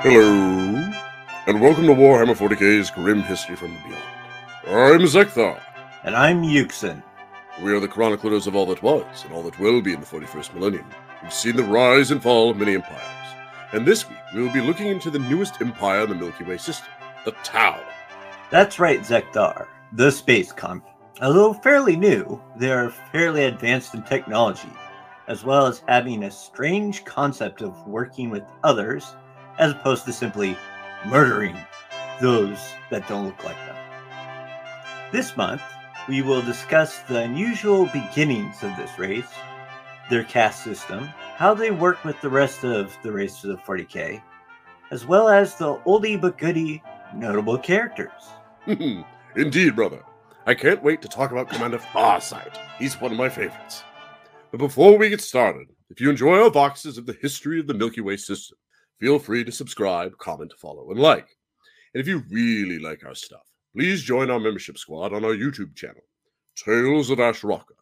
Hello, and welcome to Warhammer 40k's Grim History from the Beyond. I'm Zeckthar. And I'm Yuksen. We are the chroniclers of all that was and all that will be in the 41st millennium. We've seen the rise and fall of many empires. And this week, we will be looking into the newest empire in the Milky Way system, the Tau. That's right, Zeckthar, the space comp. Although fairly new, they are fairly advanced in technology, as well as having a strange concept of working with others as opposed to simply murdering those that don't look like them. This month, we will discuss the unusual beginnings of this race, their caste system, how they work with the rest of the races of 40k, as well as the oldie but goodie notable characters. Indeed, brother. I can't wait to talk about Commander Farsight. He's one of my favorites. But before we get started, if you enjoy our boxes of the history of the Milky Way system, feel free to subscribe, comment, follow, and like. And if you really like our stuff, please join our membership squad on our YouTube channel, Tales of Asharacka.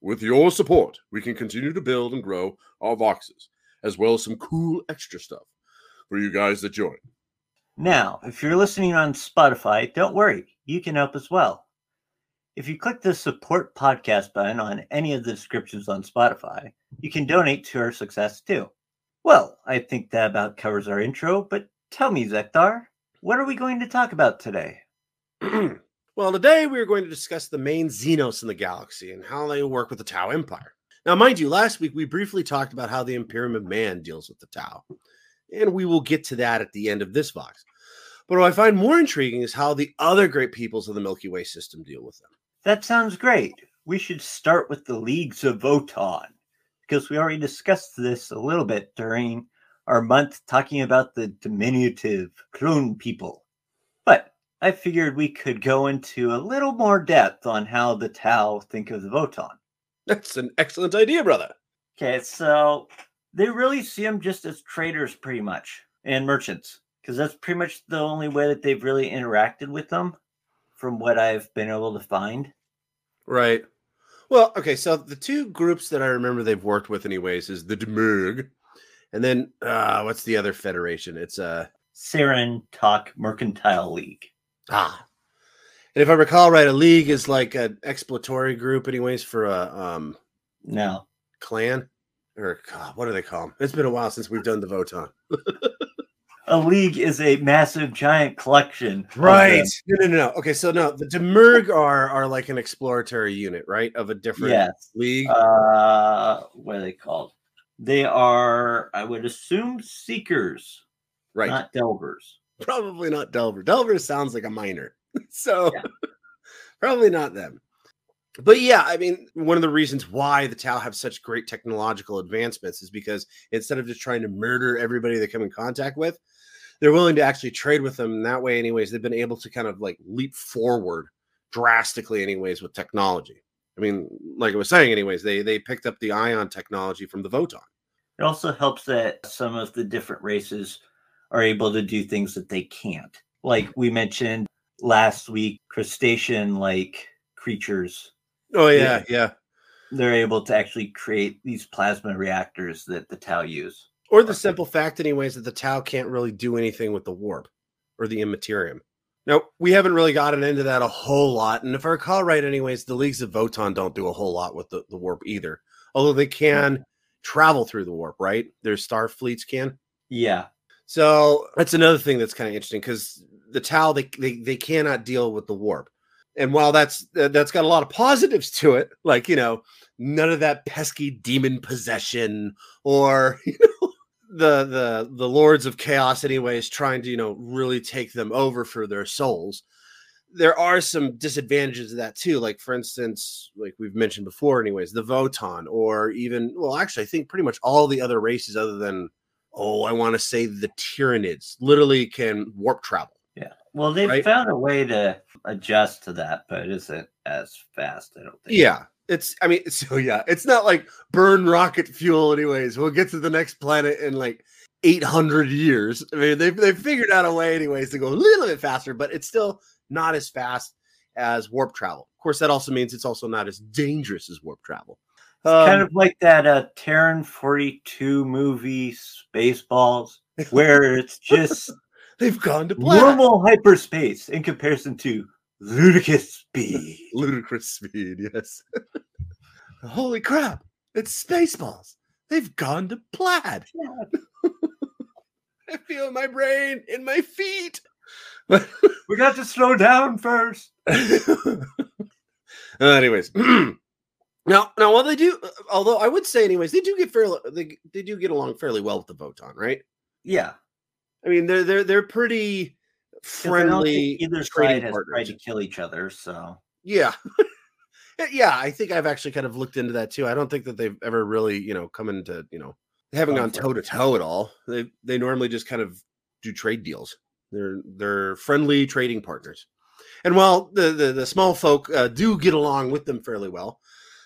With your support, we can continue to build and grow our boxes, as well as some cool extra stuff for you guys that join. Now, if you're listening on Spotify, don't worry, you can help as well. If you click the support podcast button on any of the descriptions on Spotify, you can donate to our success too. Well, I think that about covers our intro, but tell me, Zeckthar, what are we going to talk about today? well, today we are going to discuss the main Xenos in the galaxy and how they work with the Tau Empire. Now, mind you, last week we briefly talked about how the Imperium of Man deals with the Tau, and we will get to that at the end of this box. But what I find more intriguing is how the other great peoples of the Milky Way system deal with them. That sounds great. We should start with the Leagues of Votann, because we already discussed this a little bit during our month talking about the diminutive clone people. But I figured we could go into a little more depth on how the Tau think of the Votann. That's an excellent idea, brother. Okay, so they really see them just as traders, pretty much, and merchants, because that's pretty much the only way that they've really interacted with them, from what I've been able to find. Right. Well, okay. So the two groups that I remember they've worked with, anyways, is the Demiurg, and then uh, what's the other federation? It's a uh, Saren Talk Mercantile League. Ah. And if I recall right, a league is like an exploratory group, anyways, for a um no clan or God, what do they call them? It's been a while since we've done the Votann. a league is a massive giant collection. Right. No, no, no. Okay, so no, the Demiurg are are like an exploratory unit, right? Of a different yes. league. Uh what are they called? They are, I would assume, seekers. Right. Not delvers. Probably not Delver. Delver sounds like a miner. so yeah. probably not them. But yeah, I mean, one of the reasons why the Tau have such great technological advancements is because instead of just trying to murder everybody they come in contact with, they're willing to actually trade with them. That way, anyways, they've been able to kind of like leap forward drastically, anyways, with technology. I mean, like I was saying, anyways, they they picked up the ion technology from the Votann. It also helps that some of the different races are able to do things that they can't. Like we mentioned last week, crustacean like creatures. Oh yeah, yeah. They're able to actually create these plasma reactors that the Tau use. Or the simple fact, anyways, that the Tau can't really do anything with the warp or the immaterium. Now, we haven't really gotten into that a whole lot. And if I recall right, anyways, the Leagues of Votann don't do a whole lot with the, the warp either. Although they can travel through the warp, right? Their star fleets can. Yeah. So that's another thing that's kind of interesting because the Tau they, they they cannot deal with the warp, and while that's that's got a lot of positives to it, like you know none of that pesky demon possession or you know the the the lords of chaos anyways trying to you know really take them over for their souls there are some disadvantages of that too. Like for instance like we've mentioned before anyways the votann or even well actually i think pretty much all the other races other than oh i want to say the tyranids literally can warp travel. Yeah. Well they've right? found a way to adjust to that but it isn't as fast i don't think. Yeah it's I mean, so yeah, it's not like burn rocket fuel, anyways. We'll get to the next planet in like 800 years. I mean, they've, they've figured out a way, anyways, to go a little bit faster, but it's still not as fast as warp travel. Of course, that also means it's also not as dangerous as warp travel. Um, kind of like that uh Terran 42 movie Spaceballs, where it's just they've gone to black. normal hyperspace in comparison to ludicrous speed. Ludicrous speed, yes. Holy crap! It's Spaceballs. They've gone to plaid. I feel my brain in my feet. We got to slow down first. Uh, anyways, now now while they do, although I would say anyways, they do get fairly they they do get along fairly well with the Votann, right? Yeah. I mean, they're they're they're pretty 'cause I don't think friendly. Either trading side has tried partners. to kill each other, so Yeah. yeah, I think I've actually kind of looked into that too. I don't think that they've ever really, you know, come into, you know, they haven't gone toe to toe at all. They they normally just kind of do trade deals. They're they're friendly trading partners. And while the the, the small folk uh, do get along with them fairly well,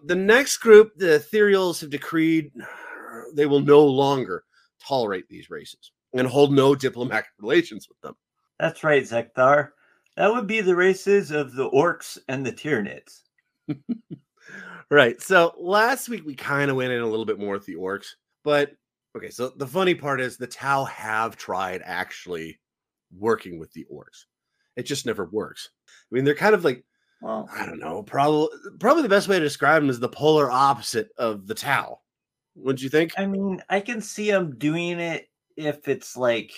the next group, the Ethereals, have decreed they will no longer tolerate these races and hold no diplomatic relations with them. That's right, Zeckthar. That would be the races of the Orks and the Tyranids. Right. So last week we kind of went in a little bit more with the Orks, but okay. So the funny part is the Tau have tried actually working with the Orks. It just never works. I mean, they're kind of like Well, I don't know. Probably probably the best way to describe them is the polar opposite of the Tau. Wouldn't you think? I mean, I can see them doing it if it's like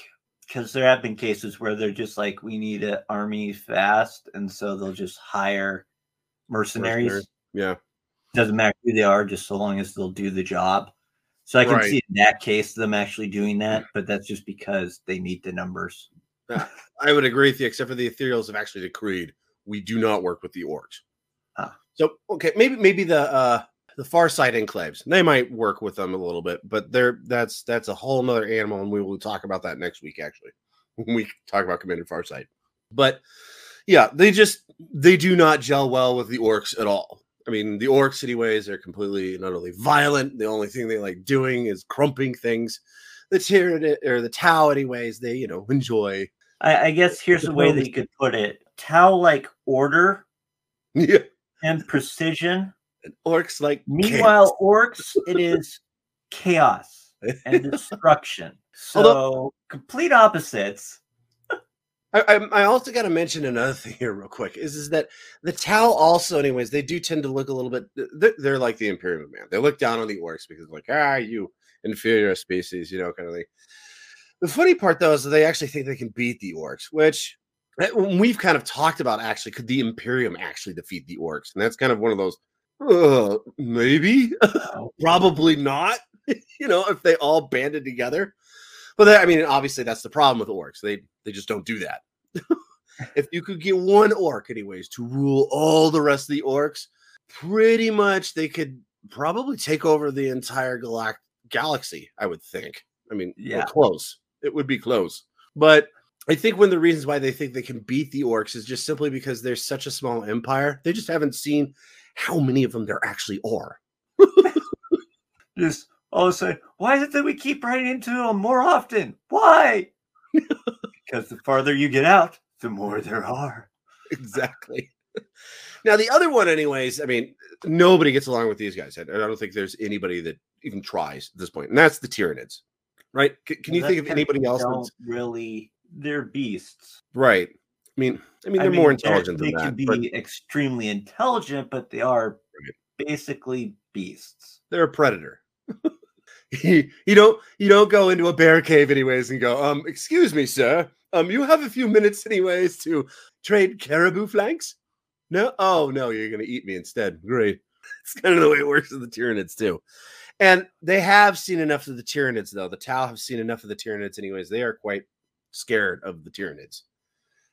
because there have been cases where they're just like, we need an army fast, and so they'll just hire mercenaries. Yeah. Doesn't matter who they are, just so long as they'll do the job. So I can Right. see in that case them actually doing that, but that's just because they need the numbers. I would agree with you, except for the ethereals have actually decreed we do not work with the Orks. Ah. So okay, maybe maybe the uh the Farsight enclaves they might work with them a little bit, but they're that's that's a whole nother animal, and we will talk about that next week actually when we talk about Commander Farsight. But yeah, they just they do not gel well with the Orks at all. I mean, the Orks, anyways, are completely not only violent. The only thing they like doing is crumping things. The Tyranid or the Tau, anyways, they you know enjoy. I, I guess here's The a way that you could put it: Tau like order Yeah, and precision. Orcs like Meanwhile, Orks, it is chaos and destruction. So Although- complete opposites. I, I, I also got to mention another thing here, real quick. Is is that the Tau also, anyways, they do tend to look a little bit. They're, they're like the Imperium man. They look down on the Orks because, like, ah, you inferior species, you know, kind of thing. The funny part, though, is that they actually think they can beat the Orks, which eh, we've kind of talked about. Actually, could the Imperium actually defeat the Orks? And that's kind of one of those. Uh, maybe, probably not. you know, if they all banded together. But that, I mean, obviously, that's the problem with Orks. They they just don't do that. if you could get one Ork, anyways, to rule all the rest of the Orks, pretty much they could probably take over the entire galact- galaxy. I would think. I mean, yeah, Yeah. close. It would be close. But I think one of the reasons why they think they can beat the Orks is just simply because they're such a small empire. They just haven't seen how many of them there actually are. Just all of a sudden, why is it that we keep running into them more often? Why? because the farther you get out, the more there are. exactly. Now the other one, anyways. I mean, nobody gets along with these guys. and I don't think there's anybody that even tries at this point. and that's the Tyranids, right? C- can you think of anybody else? Don't really. They're beasts. right. I mean, I mean, they're more mean, they're- intelligent They than can that, be but extremely intelligent, but they are Right. basically beasts. they're a predator. you, you don't you don't go into a bear cave anyways and go, um, excuse me, sir. Um, you have a few minutes anyways to trade caribou flanks? No, oh no, you're gonna eat me instead. Great. It's kind of the way it works with the Tyranids too. And they have seen enough of the Tyranids, though. The Tau have seen enough of the Tyranids, anyways. They are quite scared of the Tyranids.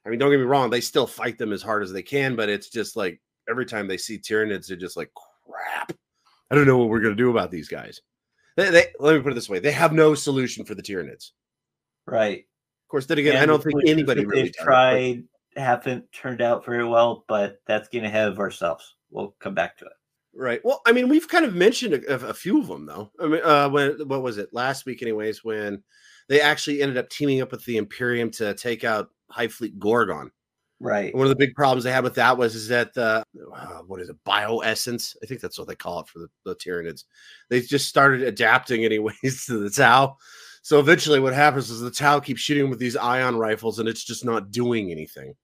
I mean, don't get me wrong, they still fight them as hard as they can, but it's just like every time they see Tyranids, they're just like, crap. I don't know what we're gonna do about these guys. They, they let me put it this way: they have no solution for the Tyranids. Right. Of course, then again, I don't think anybody really they've does, but- tried haven't turned out very well, but that's getting ahead of ourselves. We'll come back to it. Right. Well, I mean, we've kind of mentioned a, a few of them, though. I mean, uh, when what was it last week, anyways? When they actually ended up teaming up with the Imperium to take out Hive Fleet Gorgon. Right. One of the big problems they had with that was is that the uh, what is it bioessence? I think that's what they call it for the, the Tyranids. They just started adapting anyways to the Tau. So eventually, what happens is the Tau keeps shooting with these ion rifles, and it's just not doing anything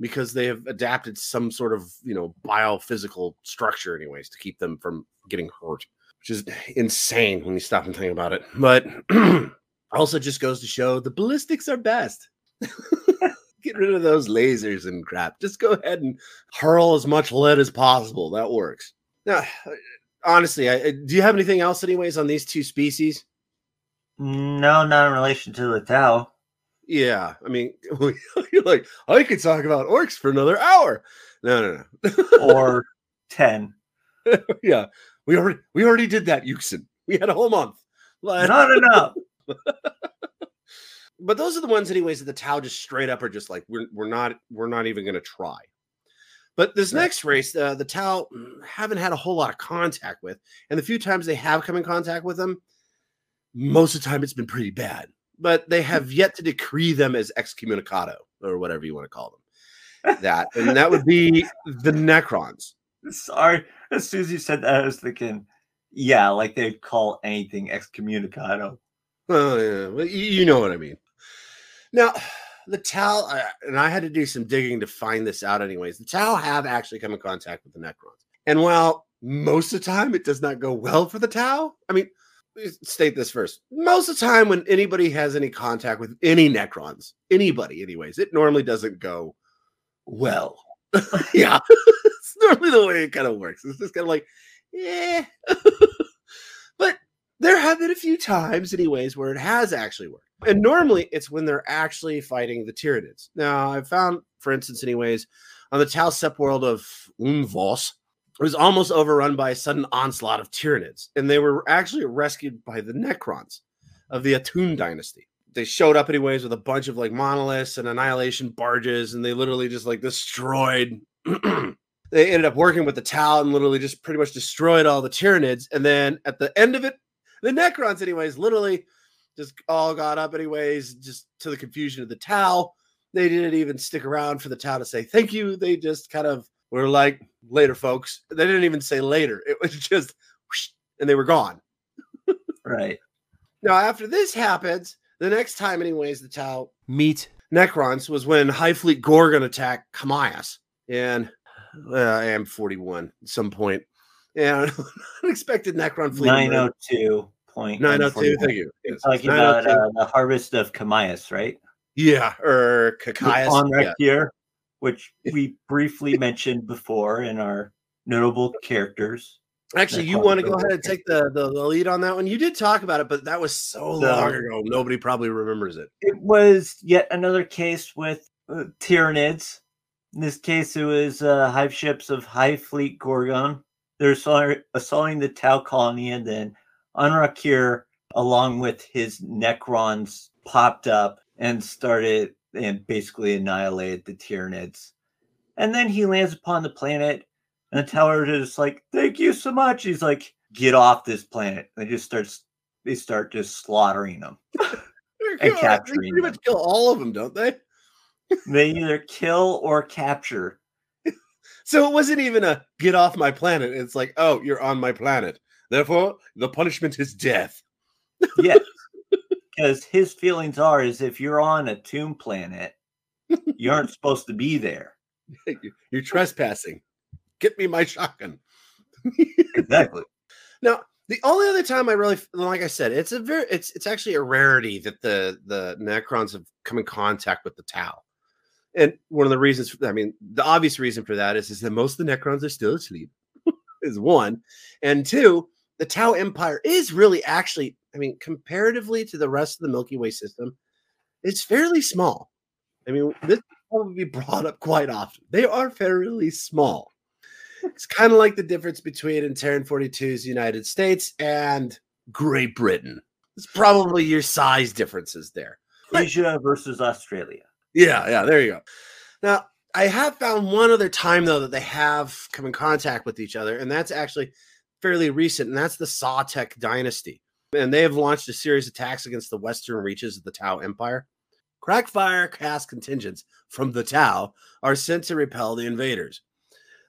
because they have adapted some sort of you know biophysical structure, anyways, to keep them from getting hurt, which is insane when you stop and think about it. But also just goes to show the ballistics are best. Get rid of those lasers and crap. Just go ahead and hurl as much lead as possible. That works. Now, honestly, I, do you have anything else, anyways, on these two species? No, not in relation to the Tau. Yeah, I mean, you're like, I could talk about Orks for another hour. No, no, no. or ten. yeah, we already we already did that, Yuksen. We had a whole month. Not enough. But those are the ones, anyways, that the Tau just straight up are just like, we're we're not we're not even gonna try. But this Right. next race, uh, the Tau mm, haven't had a whole lot of contact with, and the few times they have come in contact with them, most of the time it's been pretty bad. But they have yet to decree them as excommunicado or whatever you want to call them. That and that would be the Necrons. Sorry. As soon as you said that, I was thinking, yeah, like they'd call anything excommunicado. Oh yeah, well, you know what I mean. Now, the Tau, uh, and I had to do some digging to find this out. Anyways, the Tau have actually come in contact with the Necrons, and while most of the time it does not go well for the Tau, I mean, state this first: most of the time when anybody has any contact with any Necrons, anybody, anyways, it normally doesn't go well. yeah, it's normally the way it kind of works. It's just kind of like, yeah. but there have been a few times, anyways, where it has actually worked. And normally it's when they're actually fighting the Tyranids. Now, I've found, for instance, anyways, on the Tau Sept world of Unvos, it was almost overrun by a sudden onslaught of Tyranids, and they were actually rescued by the Necrons of the Atun dynasty. They showed up anyways with a bunch of like monoliths and annihilation barges, and they literally just like destroyed. they ended up working with the Tau and literally just pretty much destroyed all the Tyranids. And then at the end of it, the Necrons, anyways, literally just all got up, anyways, just to the confusion of the Tau. They didn't even stick around for the Tau to say thank you. They just kind of were like, later, folks. They didn't even say later. It was just, whoosh, and they were gone. Right. Now, after this happens, the next time, anyways, the Tau meet Necrons was when Hive Fleet Gorgon attacked Kamias. And uh, I am 41 at some point. And unexpected Necron fleet. Nine oh two point 902. Thank you. Yes, Talking 902. about uh, the harvest of Kamias, right? yeah, or Kakaias. on yeah. here, which we briefly mentioned before in our notable characters. Actually, you want to go ahead and take the, the, the lead on that one? You did talk about it, but that was so So- long ago. Nobody probably remembers it. It was yet another case with uh, Tyranids. In this case, it was uh, hive ships of Hive Fleet Gorgon. They're assault- assaulting the Tau colony, and then Anrakyr, along with his Necrons, popped up and started and basically annihilated the Tyranids. And then he lands upon the planet, and the are just like, "Thank you so much." He's like, "Get off this planet!" They just starts they start just slaughtering them. And kill- capturing They pretty much kill all of them, don't they? They either kill or capture. So it wasn't even a get off my planet. It's like, oh, you're on my planet. Therefore, the punishment is death. Yes. because his feelings are is if you're on a tomb planet, you aren't supposed to be there. You're trespassing. Get me my shotgun. Exactly. Now, the only other time I really, like I said, it's a very, it's it's actually a rarity that the the Necrons have come in contact with the Tau, and one of the reasons, I mean, the obvious reason for that is is that most of the Necrons are still asleep, is one, and two, the Tau Empire is really actually, I mean, comparatively to the rest of the Milky Way system, it's fairly small. I mean, this will be brought up quite often. They are fairly small. It's kind of like the difference between in Terran 42's United States and Great Britain. It's probably your size differences there. Asia versus Australia. Yeah, yeah, there you go. Now, I have found one other time though that they have come in contact with each other, and that's actually fairly recent, and that's the Sautekh dynasty. And they have launched a series of attacks against the western reaches of the Tau Empire. Crackfire caste contingents from the Tau are sent to repel the invaders.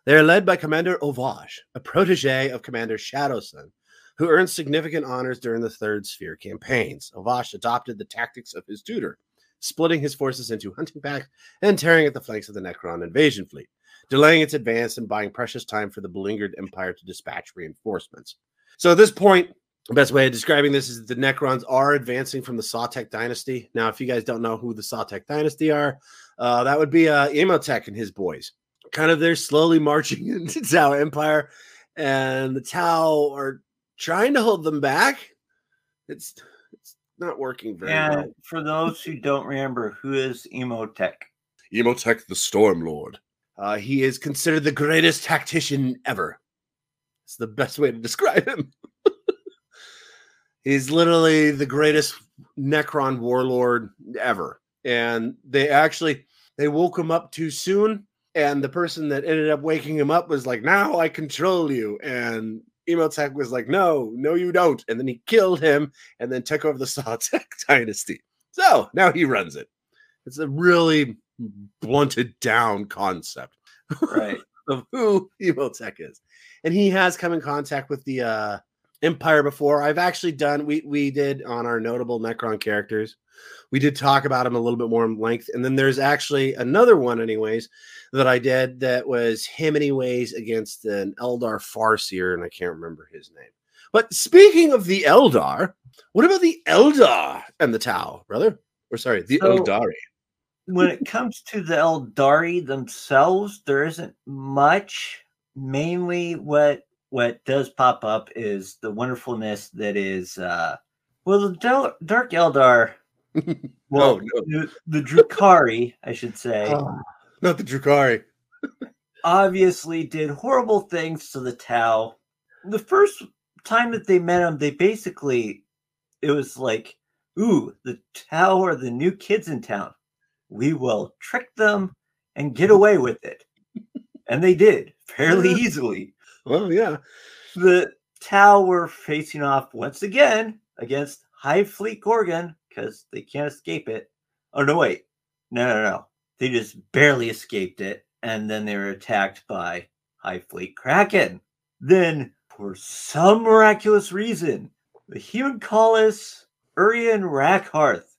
They are led by Commander Ovage, a protege of Commander Shadowsun, who earned significant honors during the Third Sphere campaigns. Ovage adopted the tactics of his tutor, splitting his forces into hunting packs and tearing at the flanks of the Necron invasion fleet, delaying its advance and buying precious time for the beleaguered Empire to dispatch reinforcements. So at this point, the best way of describing this is that the Necrons are advancing from the Sautekh dynasty. Now, if you guys don't know who the Sautekh dynasty are, uh, that would be uh, Imotekh and his boys. Kind of they're slowly marching into Tau Empire, and the Tau are trying to hold them back. It's it's not working very And well. for those who don't remember, who is Imotekh? Imotekh the Storm Lord. Uh, he is considered the greatest tactician ever. It's the best way to describe him. He's literally the greatest Necron warlord ever. And they actually they woke him up too soon. And the person that ended up waking him up was like, "Now I control you." And Imotekh was like, "No, no, you don't." And then he killed him, and then took over the Sautekh dynasty. So now he runs it. It's a really blunted down concept Right. of who Imotekh is. And he has come in contact with the uh Empire before. I've actually done we we did on our notable Necron characters. We did talk about him a little bit more in length. And then there's actually another one, anyways, that I did that was him anyways against an Eldar Farseer, and I can't remember his name. But speaking of the Eldar, what about the Eldar and the Tau, brother? Or sorry, the So- Eldari. When it comes to the Eldari themselves, there isn't much. Mainly, what what does pop up is the wonderfulness that is, uh, well, the Del- Dark Eldar. Well, Oh, no. the, the Drukari, I should say, Oh, not the Drukari. obviously did horrible things to the Tau. The first time that they met him, they basically, it was like, ooh, the Tau are the new kids in town. We will trick them and get away with it. And they did fairly uh-huh. easily. Well, yeah. The Tau were facing off once again against Hive Fleet Gorgon because they can't escape it. Oh, no, wait. No, no, no. They just barely escaped it. And then they were attacked by Hive Fleet Kraken. Then, for some miraculous reason, the human collis Urien Rakarth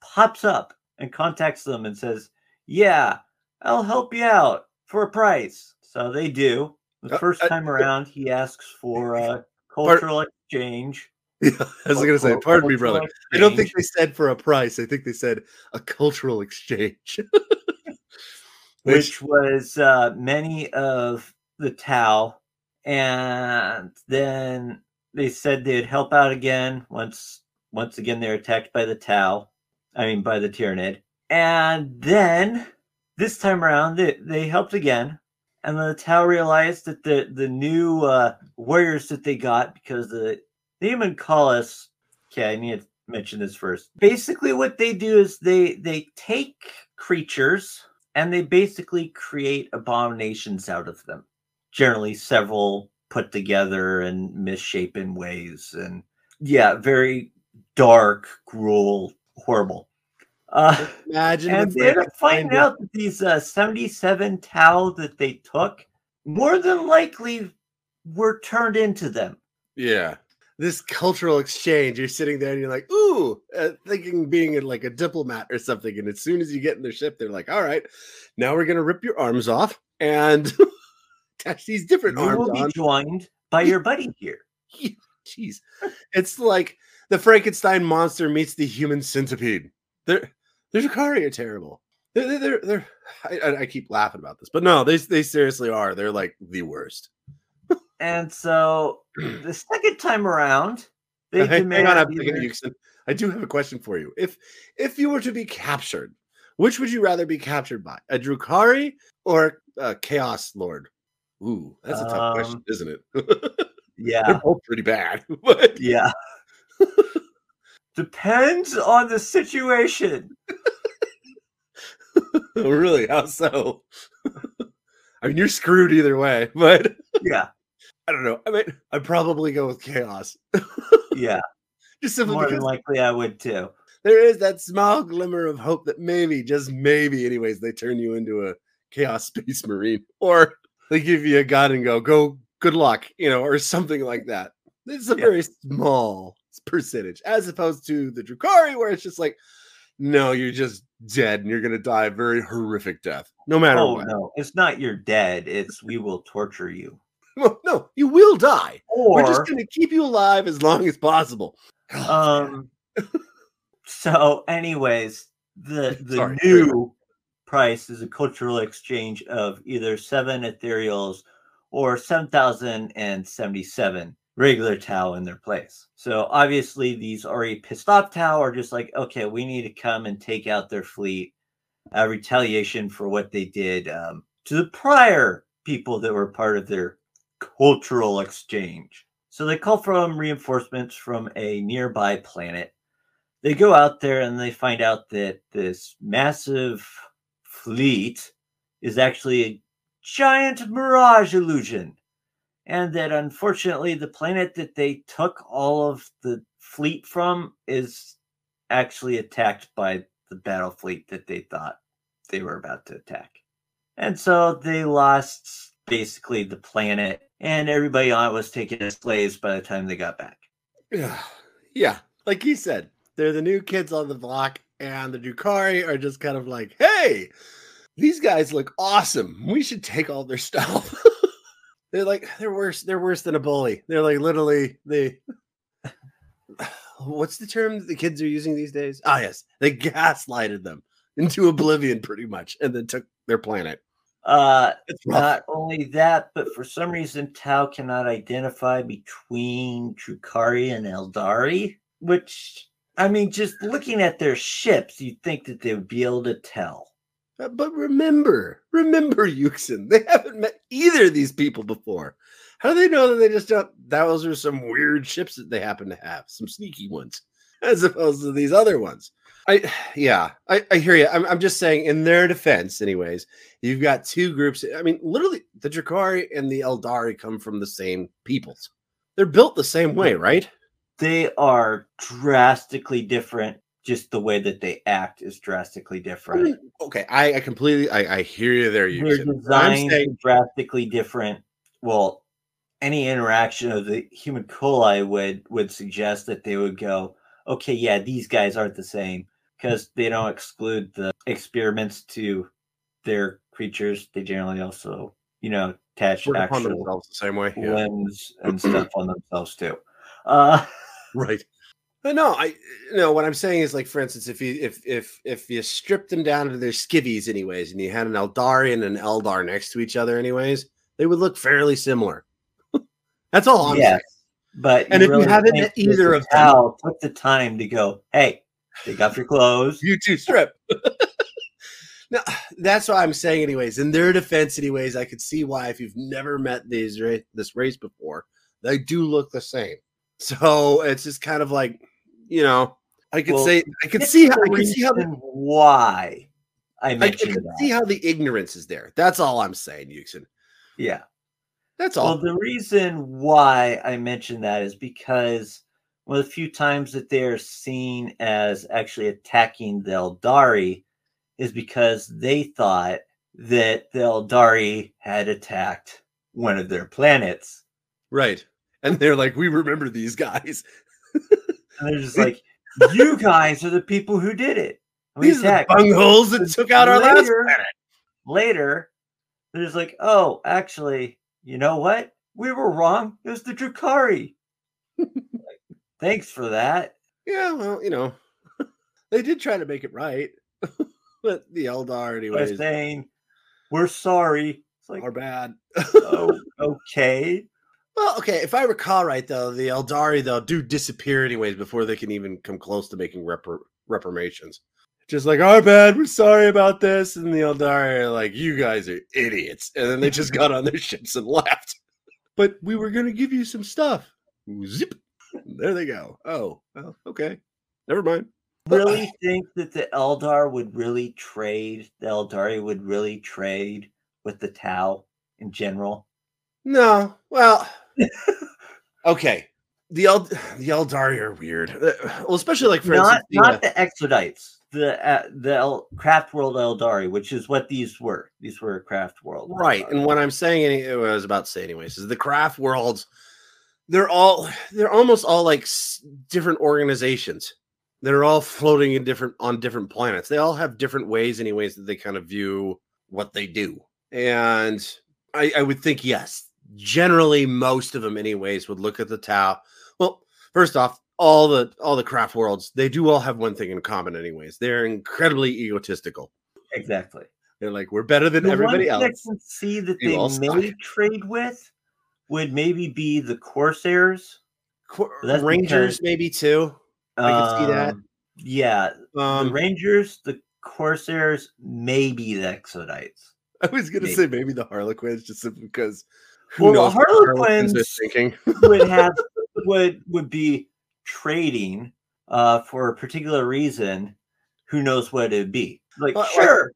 pops up and contacts them and says, Yeah, I'll help you out for a price. So they do. The Uh, first uh, time around, he asks for a cultural exchange. Yeah, I was going to say, pardon me, brother. I don't think they said for a price. I think they said a cultural exchange. which was uh, many of the Tau, and then they said they'd help out again once. Once again, they're attacked by the Tau. I mean, by the Tyranid, and then this time around, they, they helped again, and the Tau realized that the the new uh, warriors that they got because the Demon Collis. Okay, I need to mention this first. Basically, what they do is they they take creatures and they basically create abominations out of them. Generally, several put together in misshapen ways, and yeah, very dark, cruel, horrible. Uh, Imagine and they end up finding find out that these uh, 77 Tau that they took more than likely were turned into them. Yeah. This cultural exchange, you're sitting there and you're like, ooh, uh, thinking being like a diplomat or something. And as soon as you get in their ship, they're like, all right, now we're going to rip your arms off and attach these different You arms will be on. joined by your buddy here. Jeez. It's like the Frankenstein monster meets the human centipede. They're, they're Drukari are terrible. They're, they're, they're, I, I- keep laughing about this, but no, they, they seriously are. They're like the worst. And so the second time around, they Hey, hang on a demand second, Houston. I do have a question for you. If if you were to be captured, which would you rather be captured by, a Drukari or a Chaos Lord? Ooh, that's a tough question, Um, isn't it? Yeah. They're both pretty bad. But yeah. Depends on the situation. really, how so? I mean, you're screwed either way. But Yeah, I don't know. I mean, I'd probably go with Chaos, yeah. just simply More than likely, I would too. there is that small glimmer of hope that maybe, just maybe, anyways, they turn you into a chaos space marine, or they give you a gun and go, "Go, good luck," you know, or something like that. It's a Yeah. very small percentage, as opposed to the Drukari, where it's just like, no, you're just dead and you're gonna die a very horrific death, no matter Oh what. no, it's not you're dead. It's we will torture you. Well, no, you will die. We're just gonna keep you alive as long as possible. God, um so anyways, the the Sorry, new price is a cultural exchange of either seven ethereals or 7077 regular Tau in their place. So obviously these already pissed off Tau are just like, okay, we need to come and take out their fleet, uh, retaliation for what they did um, to the prior people that were part of their cultural exchange. So they call from reinforcements from a nearby planet. They go out there and they find out that this massive fleet is actually a giant mirage illusion. And that unfortunately, the planet that they took all of the fleet from is actually attacked by the battle fleet that they thought they were about to attack. And so they lost basically the planet, and everybody on it was taken as slaves by the time they got back. Yeah, yeah. Like he said, they're the new kids on the block, and the Drukari are just kind of like, "Hey, these guys look awesome. We should take all their stuff." they're like, they're worse. They're worse than a bully. They're like literally they. What's the term that the kids are using these days? Ah, yes, they gaslighted them into oblivion, pretty much, and then took their planet. Uh, not only that, but for some reason, Tau cannot identify between Drukari and Eldari, which, I mean, just looking at their ships, you'd think that they would be able to tell. Uh, But remember, remember, Yuksen, they haven't met either of these people before. How do they know that they just don't? Those are some weird ships that they happen to have, some sneaky ones, as opposed to these other ones. I, yeah, I, I hear you. I'm, I'm just saying, in their defense, anyways, you've got two groups. I mean, literally, the Drukari and the Eldari come from the same peoples. They're built the same way, right? They are drastically different. Just the way that they act is drastically different. okay, I, I completely, I, I hear you there, You are I'm saying, drastically different. Well, any interaction of the haemonculi would would suggest that they would go, okay, yeah, these guys aren't the same because they don't exclude the experiments to their creatures. They generally also, you know, attach work actual themselves the same way. Yeah. limbs and stuff on themselves too. Uh, Right. But no, I no. What I'm saying is, like, for instance, if you if if if you stripped them down to their skivvies, anyways, and you had an Eldari and an Eldar next to each other, anyways, they would look fairly similar. That's all I'm yes, saying. but And if you haven't either of them- took the time to go, hey, take off your clothes. You two strip. no, that's what I'm saying, anyways. In their defense, anyways, I could see why if you've never met these this race before, they do look the same. So it's just kind of like, you know, I could Well, say I could see how I could see how the why I I, I mentioned can that. see how the ignorance is there. That's all I'm saying, Yuksen. yeah. That's all. Well, the reason why I mentioned that is because one of the few times that they're seen as actually attacking the Eldari is because they thought that the Eldari had attacked one of their planets. right. And they're like, we remember these guys. And they're just like, you guys are the people who did it. We These are the bungholes that took out our last Later- planet. Later, there's like, oh, actually, you know what? We were wrong. It was the Drukari. Like, Thanks for that. Yeah, well, you know, they did try to make it right. but the Eldar, By anyways, saying, we're sorry. It's like, are bad. oh, okay. Well, okay, if I recall right, though, the Eldari, though, do disappear anyways before they can even come close to making reparations. Just like, oh, our bad, we're sorry about this. And the Eldari are like, you guys are idiots. And then they just got on their ships and left. But we were going to give you some stuff. Zip. There they go. Oh, well, okay. Never mind. Really think that the Eldar would really trade, the Eldari would really trade with the Tau in general? No. Well, okay. the Eld the Eldari are weird. Uh, well, especially like for not instance, the, not uh, the Exodites, the uh, the El- Craft World Eldari, which is what these were. These were Craft World, right. Eldari. And what I'm saying, any- what I was about to say, anyways, is the craft worlds. They're all they're almost all like s- different organizations. They're all floating in different on different planets. They all have different ways, anyways, that they kind of view what they do. And I, I would think yes, generally most of them, anyways, would look at the Tau. Well, first off, all the all the craft worlds they do all have one thing in common, anyways. They're incredibly egotistical. exactly. They're like we're better than The everybody else. can see that they may suck. trade with would maybe be the Corsairs. That's Rangers, because- maybe too. I can see that. Um, Yeah, Um, the Rangers, the Corsairs, maybe the Exodites. I was gonna maybe. say maybe the Harlequins, just simply because. Who Well, the knows what are Harlequins- thinking? would have would would be trading uh for a particular reason. Who knows what it'd be? Like, Well, like- sure.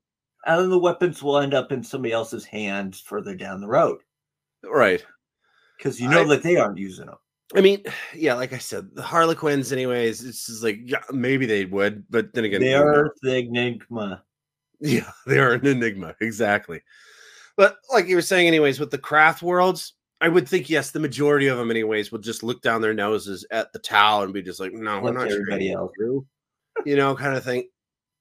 and then the weapons will end up in somebody else's hands further down the road right. because you know I- that they aren't using them. I mean, yeah, like I said, the Harlequins, anyways, it's just like yeah, maybe they would, but then again, They who knows? are the enigma. Yeah, they are an enigma, exactly. But like you were saying, anyways, with the craft worlds, I would think yes, the majority of them, anyways, would just look down their noses at the Tau and be just like, no, we're not everybody trading else. you," you know, kind of thing.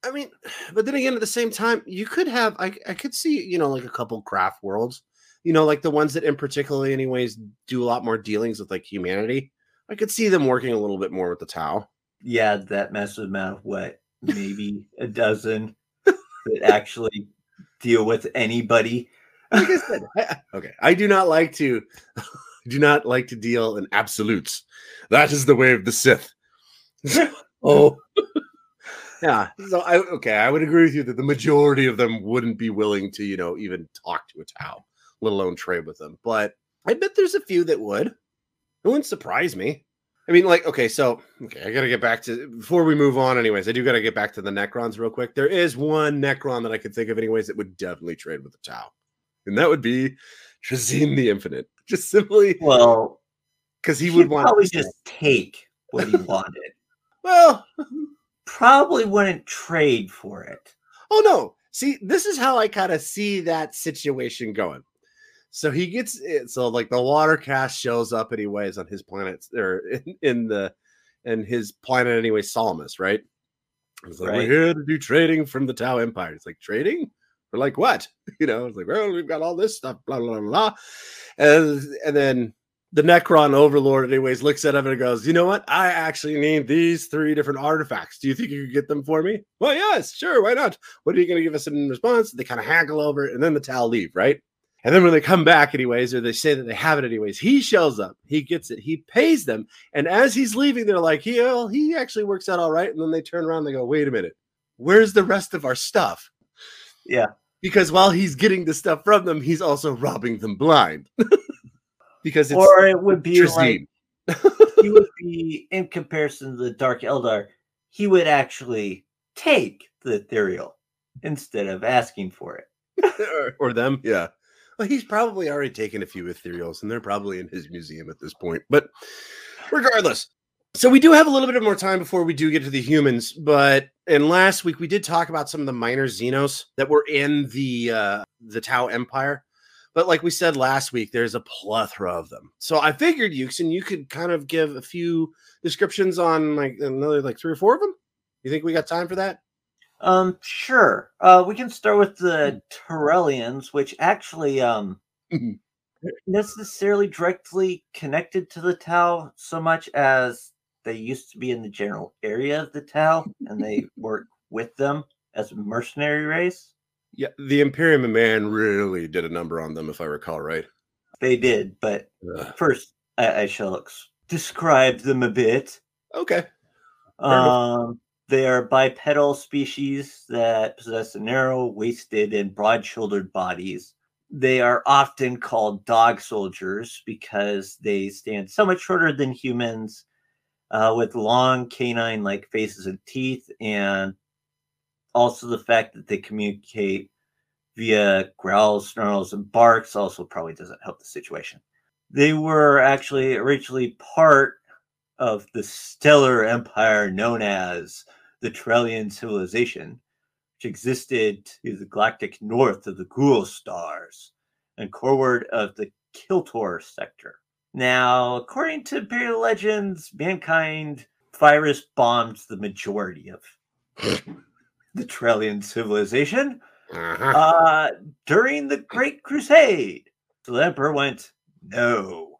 I mean, but then again, at the same time, you could have, I, I could see, you know, like a couple craft worlds, you know, like the ones that in particularly, anyways, do a lot more dealings with like humanity. I could see them working a little bit more with the Tau. Yeah, that massive amount of what maybe a dozen that actually deal with anybody. Like I said, I, okay, I do not like to do not like to deal in absolutes. That is the way of the Sith. oh, yeah. So I okay, I would agree with you that the majority of them wouldn't be willing to, you know, even talk to a Tau, let alone trade with them. But I bet there's a few that would. It wouldn't surprise me. I mean, like, okay, so okay, I gotta get back to before we move on. Anyways, I do gotta get back to the Necrons real quick. There is one Necron that I could think of, anyways, that would definitely trade with the Tau, and that would be Trazyn the Infinite. Just simply Well, because he would want probably just take what he wanted. well. probably wouldn't trade for it. Oh no! See, this is how I kind of see that situation going. So he gets it. So like the water caste shows up anyways on his planet or in, in the in his planet anyway, Solemnace, right? It's like Right. we're here to do trading from the Tau Empire. It's like trading for like what? You know, it's like well, we've got all this stuff, blah blah blah, blah. and and then the Necron Overlord, anyways, looks at him and goes, "You know what? I actually need these three different artifacts. Do you think you could get them for me?" Well, yes, sure, why not? What are you going to give us in response? They kind of haggle over it, and then the Tau leave, right? And then when they come back, anyways, or they say that they have it anyways, he shows up, he gets it, he pays them, and as he's leaving, they're like, "Yeah, well, he actually works out all right." And then they turn around, they go, "Wait a minute, where's the rest of our stuff?" Yeah. because while he's getting the stuff from them, he's also robbing them blind. because it's or it would be like he would be in comparison to the Dark Eldar, he would actually take the ethereal instead of asking for it. or, or them. Yeah. Well, he's probably already taken a few ethereals and they're probably in his museum at this point. But regardless, so we do have a little bit of more time before we do get to the humans. But and last week we did talk about some of the minor Xenos that were in the uh the Tau Empire. But like we said last week, there's a plethora of them. So I figured Yuksen, you could kind of give a few descriptions on like another like three or four of them. You think we got time for that? Um, sure. Uh, we can start with the Tarellians, which actually um Mhm. necessarily directly connected to the Tau so much as they used to be in the general area of the Tau, and they work with them as a mercenary race. Yeah, the Imperium of Man really did a number on them, if I recall right. They did, but Ugh. first I, I shall ex- describe them a bit. Okay. enough. Um, they are bipedal species that possess narrow waisted and broad shouldered bodies. They are often called dog soldiers because they stand so much shorter than humans uh, with long canine like faces and teeth, and also the fact that they communicate via growls, snarls, and barks also probably doesn't help the situation. They were actually originally part of the stellar empire known as the Tarellian civilization, which existed to the galactic north of the Ghoul stars and coreward of the Kiltor sector. Now, according to Imperial legends, mankind virus bombed the majority of the Tarellian civilization Uh-huh. uh, during the Great Crusade. So the Emperor went, no,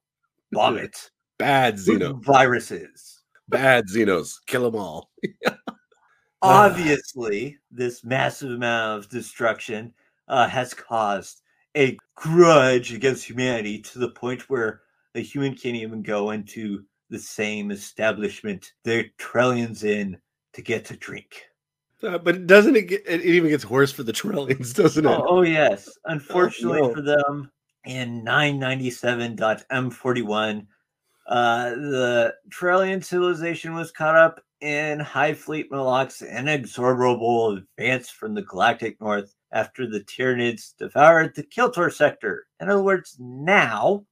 bomb it. Bad Xeno. Viruses. Bad Xenos. Kill them all. Obviously, this massive amount of destruction uh, has caused a grudge against humanity to the point where a human can't even go into the same establishment they're trillions in to get a drink. Uh, but doesn't it get it even gets worse for the Tarellians, doesn't it? Oh, oh, yes. Unfortunately no. for them, in 997.m41, uh, the Tarellian civilization was caught up in Hive Fleet Malak's inexorable advance from the galactic north after the Tyranids devoured the Kiltor sector. In other words, now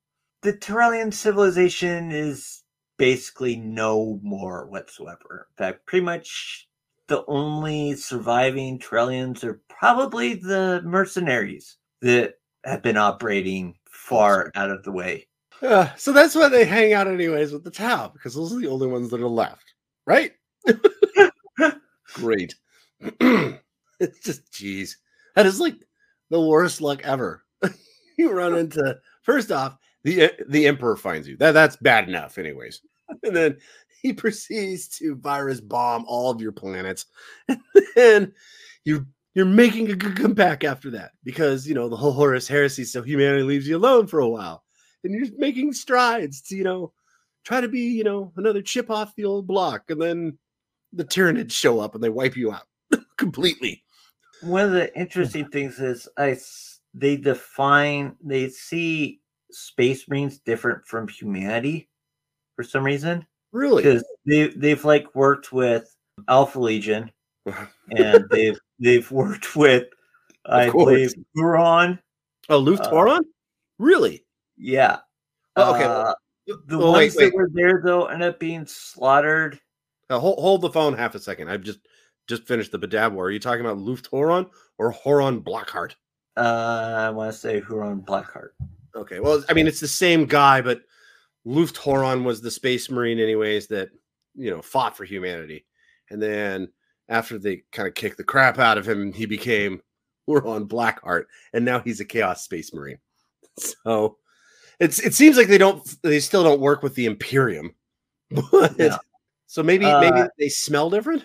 the Tarellian civilization is basically no more whatsoever. In fact, pretty much the only surviving Tarellians are probably the mercenaries that have been operating far out of the way. Uh, so that's why they hang out anyways with the Tau, because those are the only ones that are left, right? Great. it's just, geez, that is like the worst luck ever. you run into first off, the eh, the Emperor finds you. That that's bad enough, anyways. And then he proceeds to virus bomb all of your planets, and then you you're making a good comeback after that because you know the whole Horus heresy. So humanity leaves you alone for a while, and you're making strides to you know try to be you know another chip off the old block, and then the Tyranids show up and they wipe you out completely. One of the interesting things is I they define they see space marines different from humanity for some reason Really? because they they've like worked with Alpha Legion and they've they've worked with I course. believe Huron. Oh, Luf Uh, really? Yeah. Oh, okay. Uh, the Oh, ones wait, wait. that were there though end up being slaughtered. Uh, hold, hold the phone half a second. I've just just finished the Badab War. Are you talking about Lufgt Huron or Huron Blackheart? Uh, I want to say Huron Blackheart. Okay. Well, I mean, it's the same guy, but Lufgt Huron was the space marine, anyways, that you know fought for humanity. And then after they kind of kicked the crap out of him, he became Huron Blackheart, and now he's a Chaos Space Marine. So it's it seems like they don't they still don't work with the Imperium. But so maybe Uh, maybe they smell different.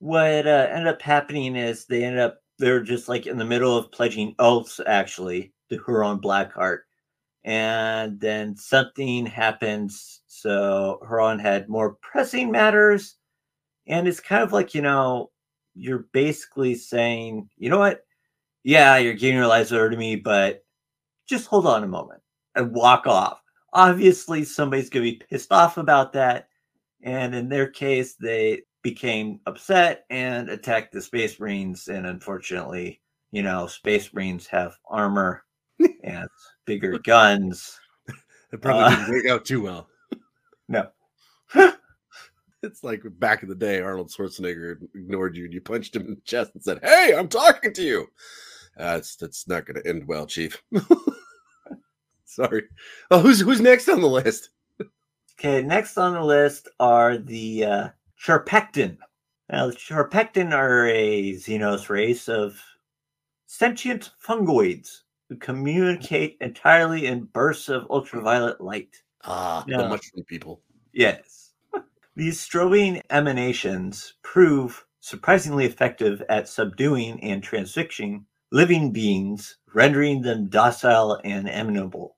what uh, ended up happening is they ended up they're just like in the middle of pledging oaths actually to Huron Blackheart, and then something happens. So Huron had more pressing matters, and it's kind of like you know you're basically saying, you know what, yeah, you're giving your lives over to me, but just hold on a moment and walk off. Obviously, somebody's gonna be pissed off about that, and in their case, they became upset and attacked the space marines and unfortunately you know space marines have armor and bigger guns It probably uh, didn't work out too well. no It's like back in the day, Arnold Schwarzenegger ignored you and you punched him in the chest and said, Hey, I'm talking to you. That's that's not gonna end well, Chief. Sorry. Oh, who's who's next on the list? okay next on the list are the uh now the Sharpectin are a xenos race of sentient fungoids who communicate entirely in bursts of ultraviolet light Ah, the Yeah. mushroom people. Yes. These strobing emanations prove surprisingly effective at subduing and transfixing living beings, rendering them docile and amenable.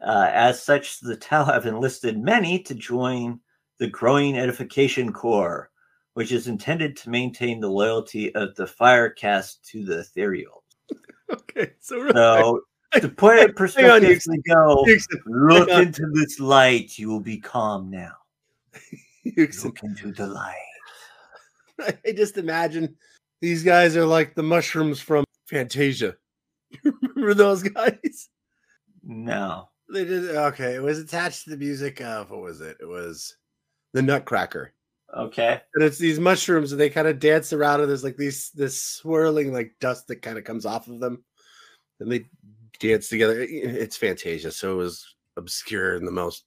Uh, as such, the Tau have enlisted many to join the growing Edification Corps, which is intended to maintain the loyalty of the Fire Caste to the Ethereal. Okay, so So, to put it perspective, go, Houston, look into this light, you will be calm now. Houston, Look into the light. I just imagine these guys are like the mushrooms from Fantasia. Remember those guys? No. They did okay. It was attached to the music of what was it? It was the Nutcracker. Okay. And it's these mushrooms, and they kind of dance around, and there's like these this swirling like dust that kind of comes off of them, and they dance together. It's Fantasia, so it was obscure in the most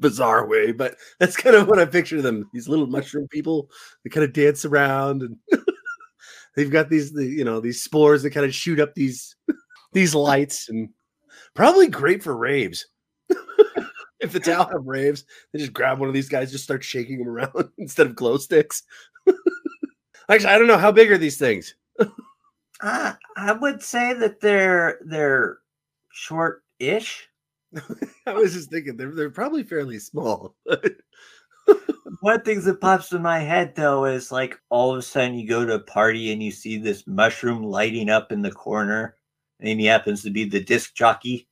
bizarre way, but that's kind of what I picture them. These little mushroom people, they kind of dance around, and they've got these, the, you know, these spores that kind of shoot up these these lights, and probably great for raves. If the Tau have raves, they just grab one of these guys, just start shaking them around instead of glow sticks. Actually, I don't know how big are these things. Uh, I would say that they're they're short-ish. I was just thinking they're they're probably fairly small. One of the things that pops in my head though is like all of a sudden you go to a party and you see this mushroom lighting up in the corner, and he happens to be the disc jockey.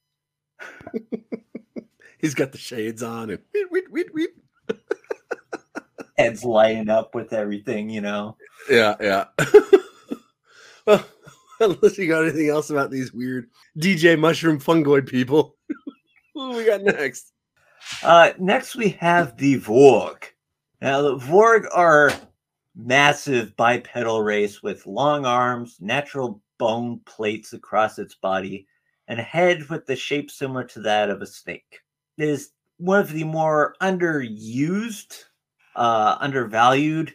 He's got the shades on and weep, weep, weep, weep. Heads lighting up with everything, you know. Yeah, yeah. well, unless you got anything else about these weird DJ mushroom fungoid people. what we got next? Uh, next, we have the Vorg. Now, the Vorg are massive bipedal race with long arms, natural bone plates across its body, and a head with the shape similar to that of a snake. Is one of the more underused, uh, undervalued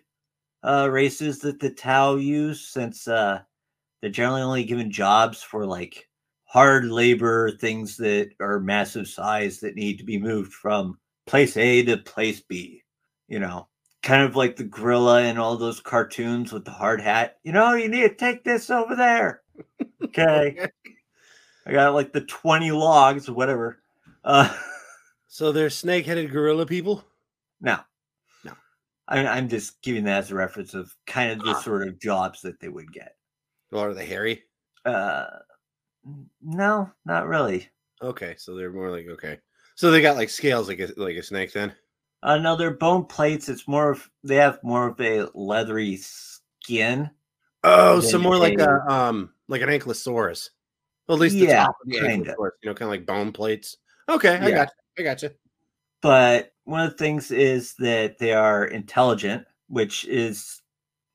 uh, races that the Tau use, since uh, they're generally only given jobs for like hard labor, things that are massive size that need to be moved from place A to place B. You know, kind of like the gorilla in all those cartoons with the hard hat. You know, you need to take this over there. Okay. I got like the 20 logs or whatever. Uh, So they're snake-headed gorilla people. no, No. I, I'm just giving that as a reference of kind of the Ah. sort of jobs that they would get. Or are they hairy? Uh, no, not really. Okay, so they're more like okay. So they got like scales like a like a snake then. Uh, no, they're bone plates. It's more of they have more of a leathery skin. Oh, so more like a um like an ankylosaurus. Well, at least the Yeah, top of the ankylosaurus, you know, kind of like bone plates. Okay, I Yeah. got you. I got you. But one of the things is that they are intelligent, which is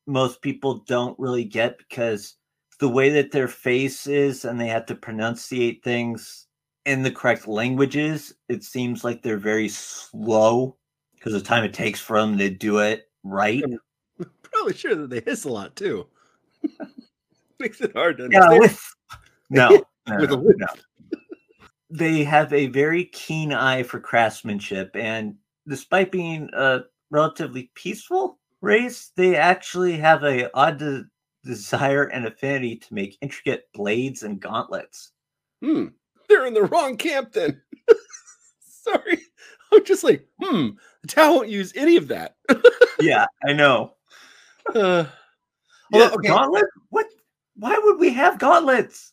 most people don't really get because the way that their face is and they have to pronunciate things in the correct languages, it seems like they're very slow because the time it takes for them to do it right. Probably sure that they hiss a lot too. Makes it hard to understand. Yeah, with no, no, With a no. They have a very keen eye for craftsmanship, and despite being a relatively peaceful race, they actually have a odd de- desire and affinity to make intricate blades and gauntlets. Hmm. They're in the wrong camp then. Sorry. I'm just like, hmm, the Tau won't use any of that. yeah, I know. Uh, Yeah, Well, okay. Gauntlet? What? Why would we have gauntlets?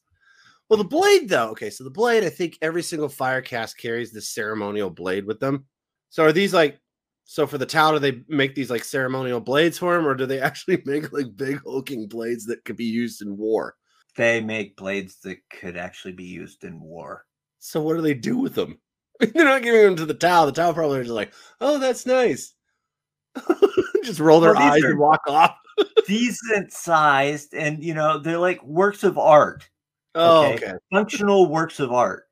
Well, the blade though. Okay, so the blade, I think every single fire caste carries this ceremonial blade with them. So are these like so for the Tau, do they make these like ceremonial blades for him, or do they actually make like big hulking blades that could be used in war? They make blades that could actually be used in war. So what do they do with them? They're not giving them to the Tau. The Tau probably are just like, oh, that's nice. just roll their Well, eyes and walk off. Decent sized, and you know, they're like works of art, Oh, Okay. okay. functional works of art.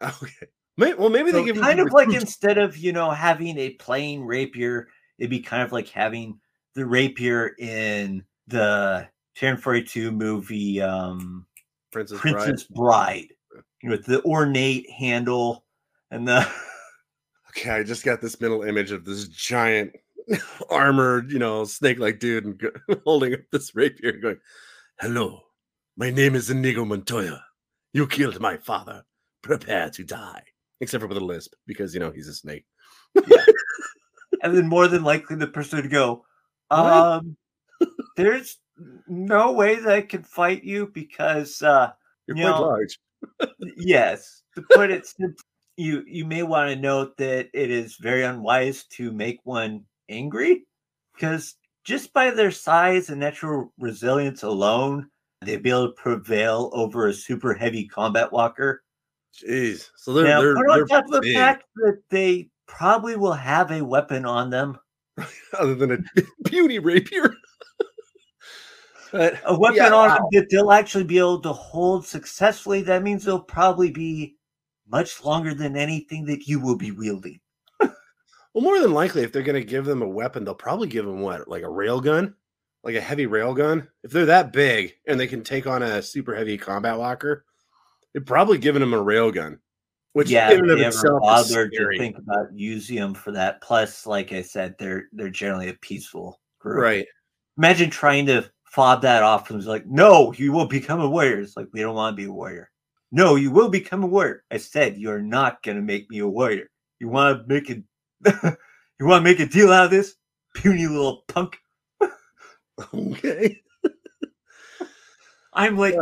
Okay. May- well, maybe they So give kind of like instead of you know having a plain rapier, it'd be kind of like having the rapier in the 1042 movie um Princess, Bride. Princess Bride with the ornate handle and the Okay, I just got this mental image of this giant armored, you know, snake-like dude and holding up this rapier and going, "Hello, my name is Inigo Montoya. You killed my father. Prepare to die." Except for with a lisp, because you know he's a snake. and then more than likely the person would go, um, there's no way that I can fight you because uh You're You quite know, large. yes to put it simply, you you may want to note that it is very unwise to make one angry because just by their size and natural resilience alone they'd be able to prevail over a super heavy combat walker Jeez. So they're now they're, put on they're top of the big. fact that they probably will have a weapon on them other than a puny rapier. but A weapon Yeah, on wow. them that they'll actually be able to hold successfully. That means they'll probably be much longer than anything that you will be wielding. well, more than likely, if they're going to give them a weapon, they'll probably give them what, like a rail gun, like a heavy rail gun. If they're that big and they can take on a super heavy combat walker, they're probably giving them a rail gun. Which yeah, in and of they ever itself bothered to think about using them for that. Plus, like I said, they're they're generally a peaceful group. right? Imagine trying to fob that off and it's like, no, you will become a warrior. It's like we don't want to be a warrior. No, you will become a warrior. I said you're not gonna make me a warrior. You want to make it? you want to make a deal out of this, puny little punk? Okay. I'm like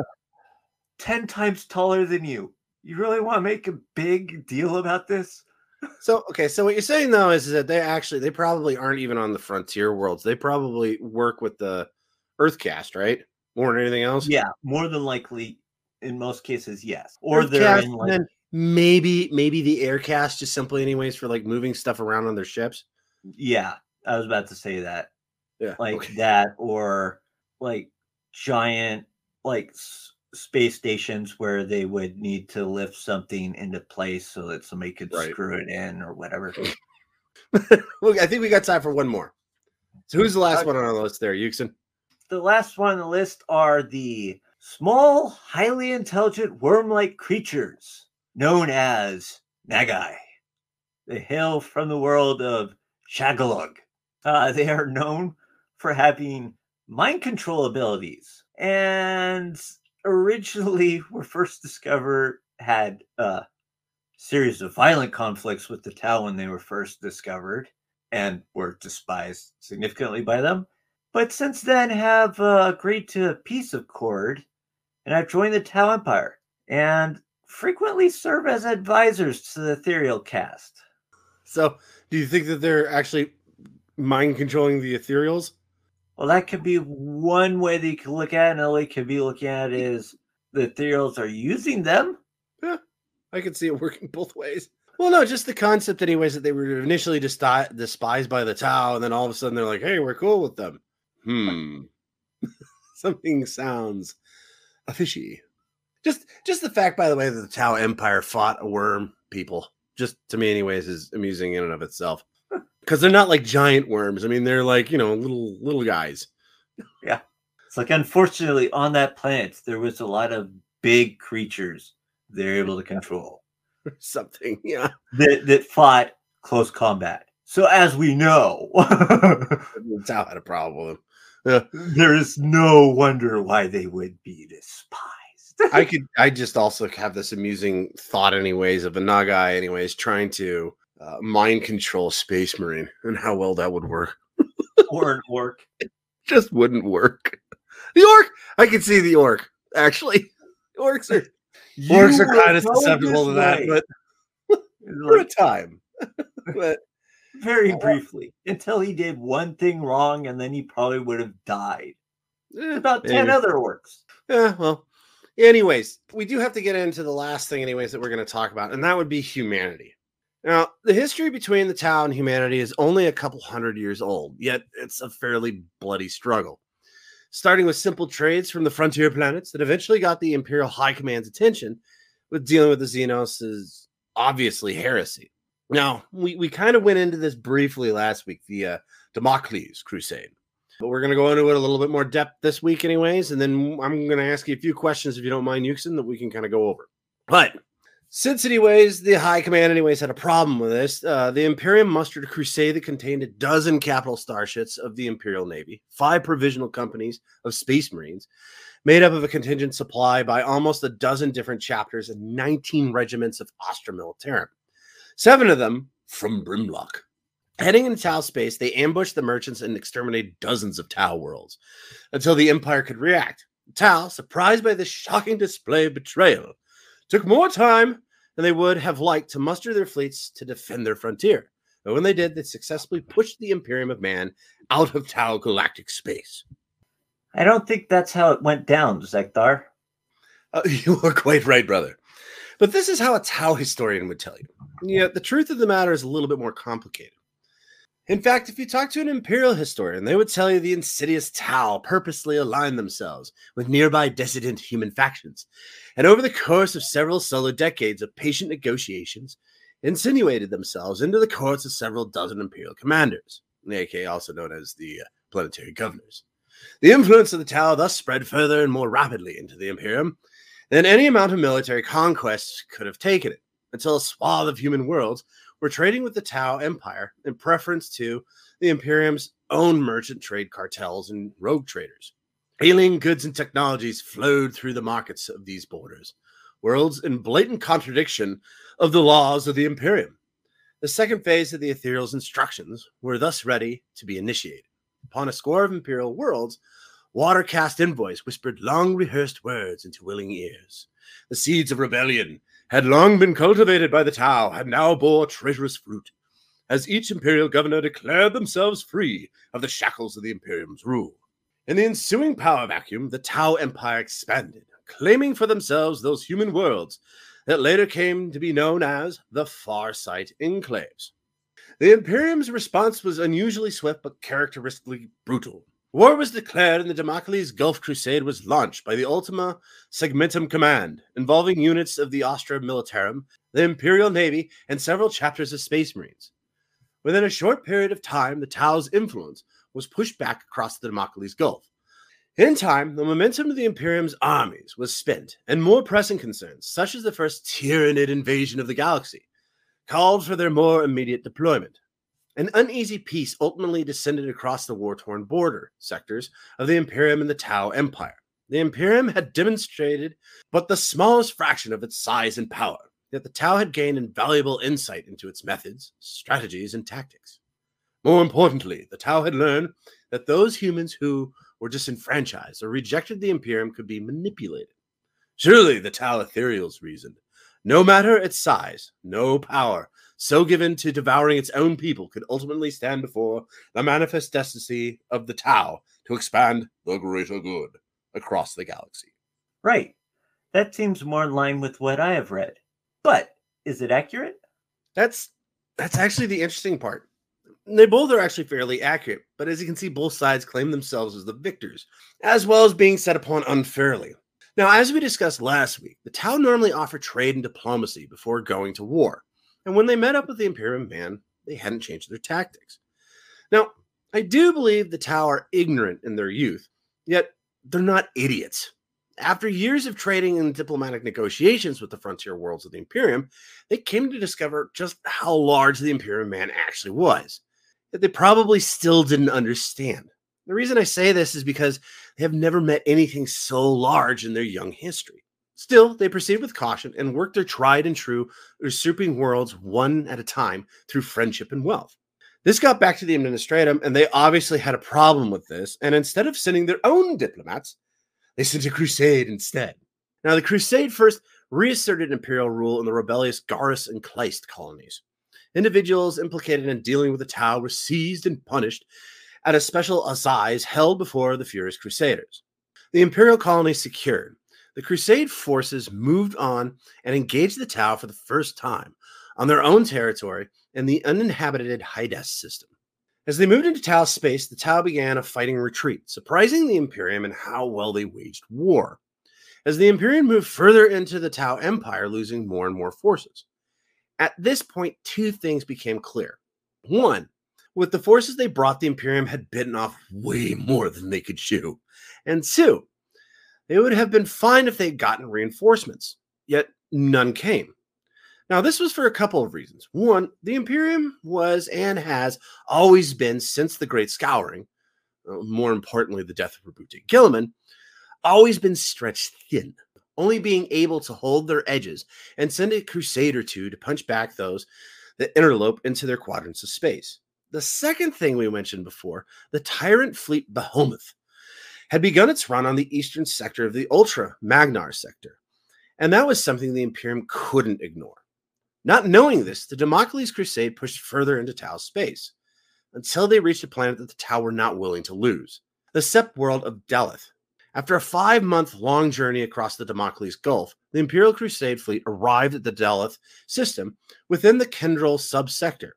ten times taller than you. You really want to make a big deal about this? So okay, so what you're saying though is that they actually they probably aren't even on the frontier worlds. They probably work with the Earth caste, right? More than anything else. Yeah, more than likely, in most cases, yes. Or they're in like maybe maybe the Air caste just simply anyways for like moving stuff around on their ships. yeah. I was about to say that. Yeah. like okay. that or like giant like s- space stations where they would need to lift something into place so that somebody could Right. screw it in or whatever Look, I think we got time for one more. So who's the last Okay. one on our list there, Yuksen? the last one on the list are the small highly intelligent worm-like creatures known as Nagi they hail from the world of shagalug uh, they are known for having mind control abilities and originally were first discovered had a series of violent conflicts with the Tau when they were first discovered and were despised significantly by them but since then have uh, agreed to a peace accord and have joined the Tau Empire and frequently serve as advisors to the Ethereal caste. So do you think that they're actually mind controlling the ethereals? Well, that could be one way that you can look at it. Another way could be looking at it is the Ethereals are using them. Yeah, I could see it working both ways. Well, no, just the concept, anyways, that they were initially desti- despised by the Tau, and then all of a sudden they're like, "Hey, we're cool with them." Hmm. Something sounds fishy. Just, just the fact, by the way, that the Tau Empire fought a worm people, just to me, anyways, is amusing in and of itself. Because they're not like giant worms. I mean, they're like you know little little guys. Yeah, it's like, unfortunately, on that planet, there was a lot of big creatures they're able to control Something, yeah. that, that fought close combat. So, as we know, Tau had a problem there is no wonder why they would be despised. I could I just also have this amusing thought anyways of a Nagi anyways trying to uh, mind control space marine and how well that would work. or an Ork. Just wouldn't work. The Ork, I can see the Ork actually. Orks are Orks are kind of susceptible to that, way. but for a time. but very Oh. briefly until he did one thing wrong and then he probably would have died. eh, About 10 other Orks. Yeah, well. Anyways, we do have to get into the last thing, anyways, that we're going to talk about, and that would be humanity. Now, the history between the Tau and humanity is only a couple hundred years old, yet it's a fairly bloody struggle. Starting with simple trades from the frontier planets that eventually got the Imperial High Command's attention with dealing with the Xenos is obviously heresy. Now, we, we kind of went into this briefly last week, the Damocles Crusade. But we're going to go into it a little bit more depth this week, anyways. And then I'm going to ask you a few questions, if you don't mind, Yuksen, that we can kind of go over. But since, anyways, the High Command, anyways, had a problem with this, uh, the Imperium mustered a crusade that contained a dozen capital starships of the Imperial Navy, five provisional companies of Space Marines, made up of a contingent supply by almost a dozen different chapters and 19 regiments of Astra Militarum, seven of them from Brimlock. Heading into Tau space, they ambushed the merchants and exterminated dozens of Tau worlds until the Empire could react. Tau, surprised by this shocking display of betrayal, took more time than they would have liked to muster their fleets to defend their frontier. But when they did, they successfully pushed the Imperium of Man out of Tau galactic space. I don't think that's how it went down, Zeckthar. Uh, you are quite right, brother. But this is how a Tau historian would tell you. Yeah, the truth of the matter is a little bit more complicated. In fact, if you talk to an Imperial historian, they would tell you the insidious Tau purposely aligned themselves with nearby dissident human factions, and over the course of several solo decades of patient negotiations, insinuated themselves into the courts of several dozen Imperial commanders, aka also known as the uh, planetary governors. The influence of the Tau thus spread further and more rapidly into the Imperium than any amount of military conquest could have taken it, until a swath of human worlds were trading with the Tau Empire in preference to the Imperium's own merchant trade cartels and rogue traders. Alien goods and technologies flowed through the markets of these borders, worlds in blatant contradiction of the laws of the Imperium. The second phase of the Ethereal's instructions were thus ready to be initiated. Upon a score of Imperial worlds, Water caste Envoys whispered long rehearsed words into willing ears. The seeds of rebellion had long been cultivated by the Tau and now bore treacherous fruit, as each imperial governor declared themselves free of the shackles of the Imperium's rule. In the ensuing power vacuum, the Tau Empire expanded, claiming for themselves those human worlds that later came to be known as the Farsight Enclaves. The Imperium's response was unusually swift but characteristically brutal. War was declared and the Damocles Gulf Crusade was launched by the Ultima Segmentum Command, involving units of the Astra Militarum, the Imperial Navy, and several chapters of Space Marines. Within a short period of time, the Tau's influence was pushed back across the Damocles Gulf. In time, the momentum of the Imperium's armies was spent, and more pressing concerns, such as the first Tyranid invasion of the galaxy, called for their more immediate deployment. An uneasy peace ultimately descended across the war torn border sectors of the Imperium and the Tau Empire. The Imperium had demonstrated but the smallest fraction of its size and power, yet the Tau had gained invaluable insight into its methods, strategies, and tactics. More importantly, the Tau had learned that those humans who were disenfranchised or rejected the Imperium could be manipulated. Surely, the Tau Ethereals reasoned, no matter its size, no power so given to devouring its own people, could ultimately stand before the manifest destiny of the Tau to expand the greater good across the galaxy. Right. That seems more in line with what I have read. But is it accurate? That's that's actually the interesting part. They both are actually fairly accurate, but as you can see, both sides claim themselves as the victors, as well as being set upon unfairly. Now, as we discussed last week, the Tau normally offer trade and diplomacy before going to war. And when they met up with the Imperium man, they hadn't changed their tactics. Now, I do believe the Tau are ignorant in their youth, yet they're not idiots. After years of trading and diplomatic negotiations with the frontier worlds of the Imperium, they came to discover just how large the Imperium man actually was. That they probably still didn't understand. The reason I say this is because they have never met anything so large in their young history. Still, they proceed with caution and work their tried and true usurping worlds one at a time through friendship and wealth. This got back to the administratum, and they obviously had a problem with this. And instead of sending their own diplomats, they sent a crusade instead. Now, the crusade first reasserted imperial rule in the rebellious Garrus and Kleist colonies. Individuals implicated in dealing with the Tau were seized and punished at a special assize held before the furious crusaders. The imperial colonies secured, the Crusade forces moved on and engaged the Tau for the first time on their own territory in the uninhabited Hydas system. As they moved into Tau space, the Tau began a fighting retreat, surprising the Imperium in how well they waged war. As the Imperium moved further into the Tau Empire, losing more and more forces. At this point, two things became clear. One, with the forces they brought, the Imperium had bitten off way more than they could chew. And two, they would have been fine if they'd gotten reinforcements, yet none came. Now, this was for a couple of reasons. One, the Imperium was and has always been, since the Great Scouring, uh, more importantly, the death of Roboute Guilliman, always been stretched thin, only being able to hold their edges and send a crusade or two to punch back those that interlope into their quadrants of space. The second thing we mentioned before, the tyrant fleet Behemoth, had begun its run on the eastern sector of the Ultra Magnar sector, and that was something the Imperium couldn't ignore. Not knowing this, the Damocles Crusade pushed further into Tau space until they reached a planet that the Tau were not willing to lose the Sept world of Dal'yth. After a five month long journey across the Damocles Gulf, the Imperial Crusade fleet arrived at the Dal'yth system within the Kendrel subsector.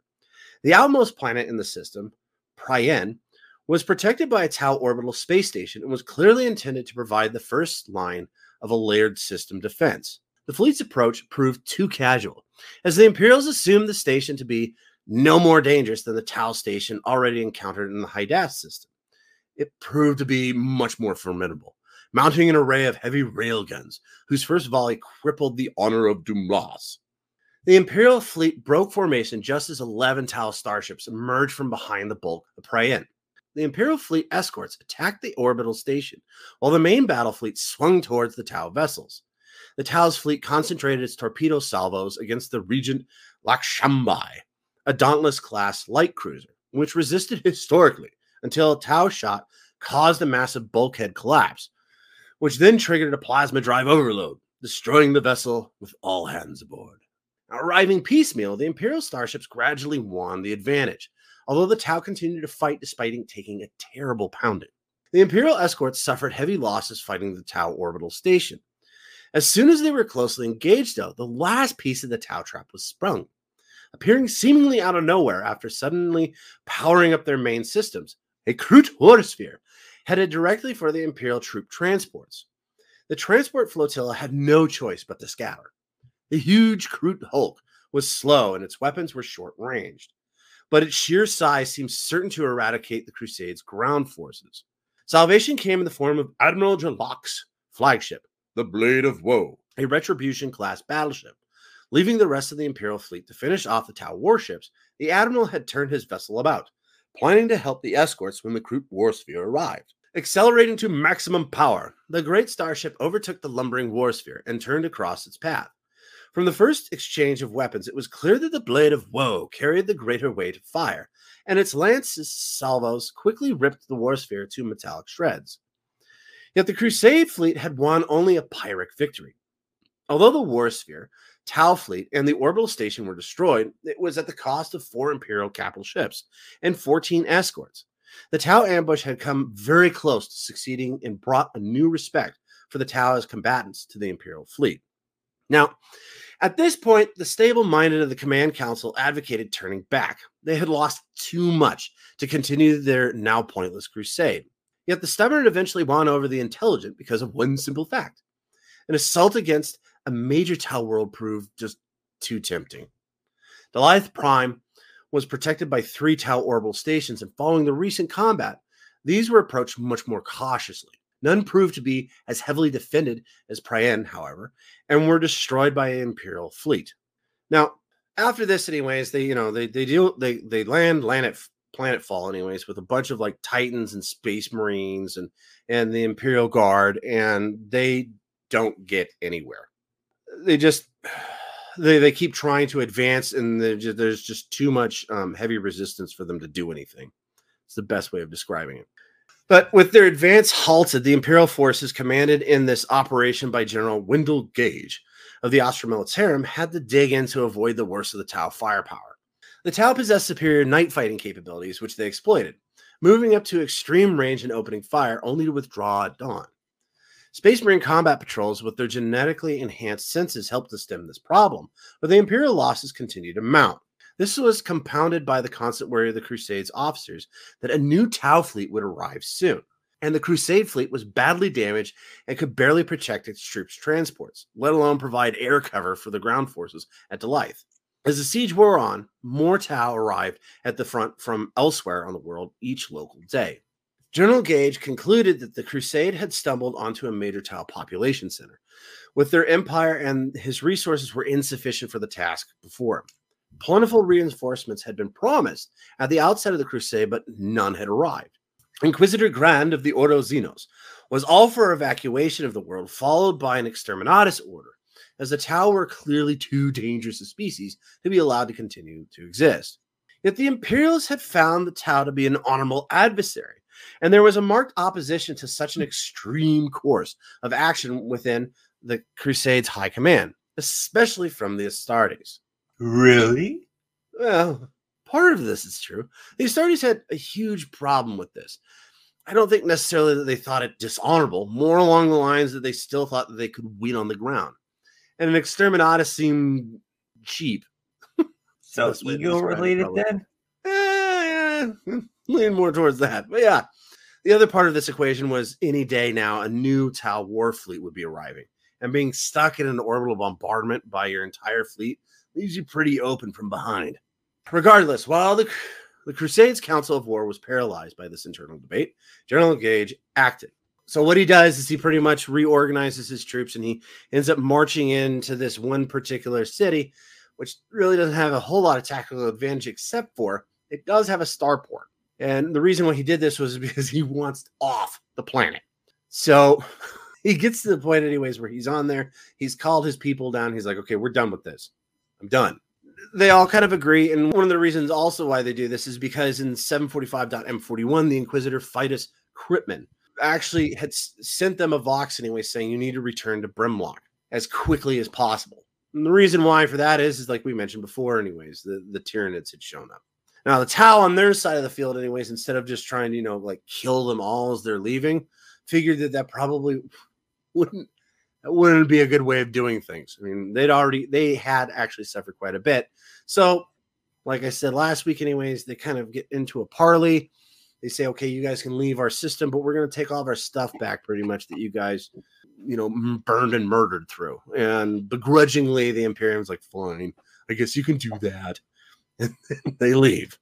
The outmost planet in the system, Prien, was protected by a Tau orbital space station and was clearly intended to provide the first line of a layered system defense. The fleet's approach proved too casual, as the Imperials assumed the station to be no more dangerous than the Tau station already encountered in the Hydath system. It proved to be much more formidable, mounting an array of heavy railguns, whose first volley crippled the honor of Dumlas. The Imperial fleet broke formation just as 11 Tau starships emerged from behind the bulk of Prien. The Imperial fleet escorts attacked the orbital station, while the main battle fleet swung towards the Tau vessels. The Tau's fleet concentrated its torpedo salvos against the Regent Lakshambai, a Dauntless class light cruiser, which resisted historically until a Tau shot caused a massive bulkhead collapse, which then triggered a plasma drive overload, destroying the vessel with all hands aboard. Arriving piecemeal, the Imperial starships gradually won the advantage, although the Tau continued to fight despite taking a terrible pounding. The Imperial escorts suffered heavy losses fighting the Tau orbital station. As soon as they were closely engaged, though, the last piece of the Tau trap was sprung. Appearing seemingly out of nowhere after suddenly powering up their main systems, a Kroot Warsphere headed directly for the Imperial troop transports. The transport flotilla had no choice but to scatter. The huge Kroot Hulk was slow and its weapons were short ranged but its sheer size seems certain to eradicate the Crusades' ground forces. Salvation came in the form of Admiral Jalak's flagship, the Blade of Woe, a Retribution class battleship. Leaving the rest of the Imperial fleet to finish off the Tau warships, the Admiral had turned his vessel about, planning to help the escorts when the Kroot Warsphere arrived. Accelerating to maximum power, the great starship overtook the lumbering Warsphere and turned across its path. From the first exchange of weapons, it was clear that the blade of woe carried the greater weight of fire, and its lance salvos quickly ripped the warsphere to metallic shreds. Yet the Crusade fleet had won only a Pyrrhic victory. Although the warsphere, Tau fleet, and the orbital station were destroyed, it was at the cost of four Imperial capital ships and 14 escorts. The Tau ambush had come very close to succeeding and brought a new respect for the Tau as combatants to the Imperial fleet. Now, at this point, the stable minded of the command council advocated turning back. They had lost too much to continue their now pointless crusade. Yet the stubborn eventually won over the intelligent because of one simple fact an assault against a major Tau world proved just too tempting. Dal'yth Prime was protected by three Tau orbital stations, and following the recent combat, these were approached much more cautiously. None proved to be as heavily defended as Prien, however, and were destroyed by an Imperial fleet. Now, after this, anyways, they you know they they deal they they land land at planetfall anyways with a bunch of like titans and space marines and and the imperial guard and they don't get anywhere. They just they, they keep trying to advance and just, there's just too much um, heavy resistance for them to do anything. It's the best way of describing it but with their advance halted, the Imperial forces commanded in this operation by General Wendell Gage of the Astra Militarum had to dig in to avoid the worst of the Tau firepower. The Tau possessed superior night fighting capabilities, which they exploited, moving up to extreme range and opening fire only to withdraw at dawn. Space Marine combat patrols with their genetically enhanced senses helped to stem this problem, but the Imperial losses continued to mount. This was compounded by the constant worry of the Crusades officers that a new Tau fleet would arrive soon. And the Crusade fleet was badly damaged and could barely protect its troops' transports, let alone provide air cover for the ground forces at Dal'yth. As the siege wore on, more Tau arrived at the front from elsewhere on the world each local day. General Gage concluded that the Crusade had stumbled onto a major Tau population center, with their empire and his resources were insufficient for the task before him. Plentiful reinforcements had been promised at the outset of the crusade, but none had arrived. Inquisitor Grand of the Ordo Xenos was all for evacuation of the world, followed by an exterminatus order, as the Tau were clearly too dangerous a species to be allowed to continue to exist. Yet the Imperialists had found the Tau to be an honorable adversary, and there was a marked opposition to such an extreme course of action within the Crusades' high command, especially from the Astartes. Really? Well, part of this is true. The Astartes had a huge problem with this. I don't think necessarily that they thought it dishonorable, more along the lines that they still thought that they could win on the ground. And an exterminatus seemed cheap. so ego related then? eh, lean more towards that. But yeah, the other part of this equation was any day now, a new Tau war fleet would be arriving. And being stuck in an orbital bombardment by your entire fleet leaves you pretty open from behind. Regardless, while the, the Crusades Council of War was paralyzed by this internal debate, General Gage acted. So what he does is he pretty much reorganizes his troops and he ends up marching into this one particular city, which really doesn't have a whole lot of tactical advantage except for it does have a starport. And the reason why he did this was because he wants off the planet. So he gets to the point, anyways, where he's on there. He's called his people down. He's like, okay, we're done with this. I'm done. They all kind of agree. And one of the reasons also why they do this is because in 745.m41, the Inquisitor Fidus Kryptman actually had sent them a Vox anyway, saying you need to return to Brimlock as quickly as possible. And the reason why for that is, is like we mentioned before, anyways, the, the Tyranids had shown up. Now the Tau on their side of the field, anyways, instead of just trying to, you know, like kill them all as they're leaving, figured that that probably wouldn't wouldn't be a good way of doing things. I mean, they'd already they had actually suffered quite a bit. So, like I said last week, anyways, they kind of get into a parley. They say, okay, you guys can leave our system, but we're going to take all of our stuff back, pretty much that you guys, you know, burned and murdered through. And begrudgingly, the Imperium's like, fine, I guess you can do that. And they leave.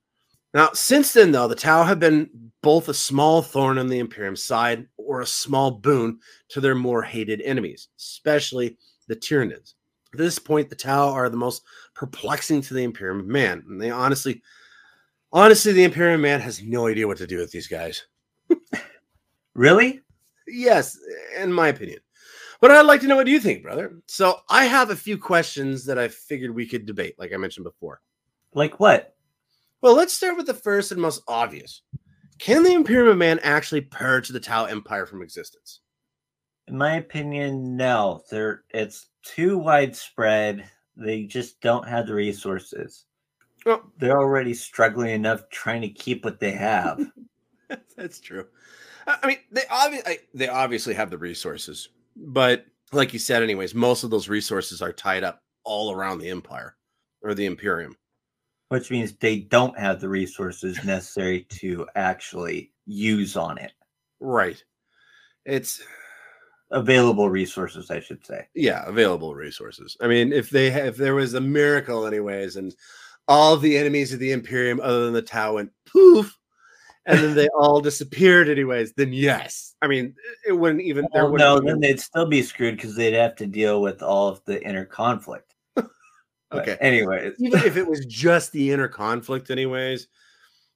Now, since then, though, the Tau have been both a small thorn on the Imperium's side or a small boon to their more hated enemies, especially the Tyranids. At this point, the Tau are the most perplexing to the Imperium of man. And they honestly, honestly, the Imperium of man has no idea what to do with these guys. really? Yes, in my opinion. But I'd like to know what you think, brother. So I have a few questions that I figured we could debate, like I mentioned before. Like what? Well, let's start with the first and most obvious. Can the Imperium of Man actually purge the Tau Empire from existence? In my opinion, no. They're it's too widespread. They just don't have the resources. Well, they're already struggling enough trying to keep what they have. That's true. I mean, they obviously they obviously have the resources, but like you said, anyways, most of those resources are tied up all around the Empire or the Imperium which means they don't have the resources necessary to actually use on it. Right. It's available resources, I should say. Yeah, available resources. I mean, if they have, if there was a miracle, anyways, and all the enemies of the Imperium, other than the Tau, went poof, and then they all disappeared, anyways, then yes. I mean, it wouldn't even. Well, no, then they'd still be screwed because they'd have to deal with all of the inner conflict. Okay. Anyway, even if it was just the inner conflict, anyways,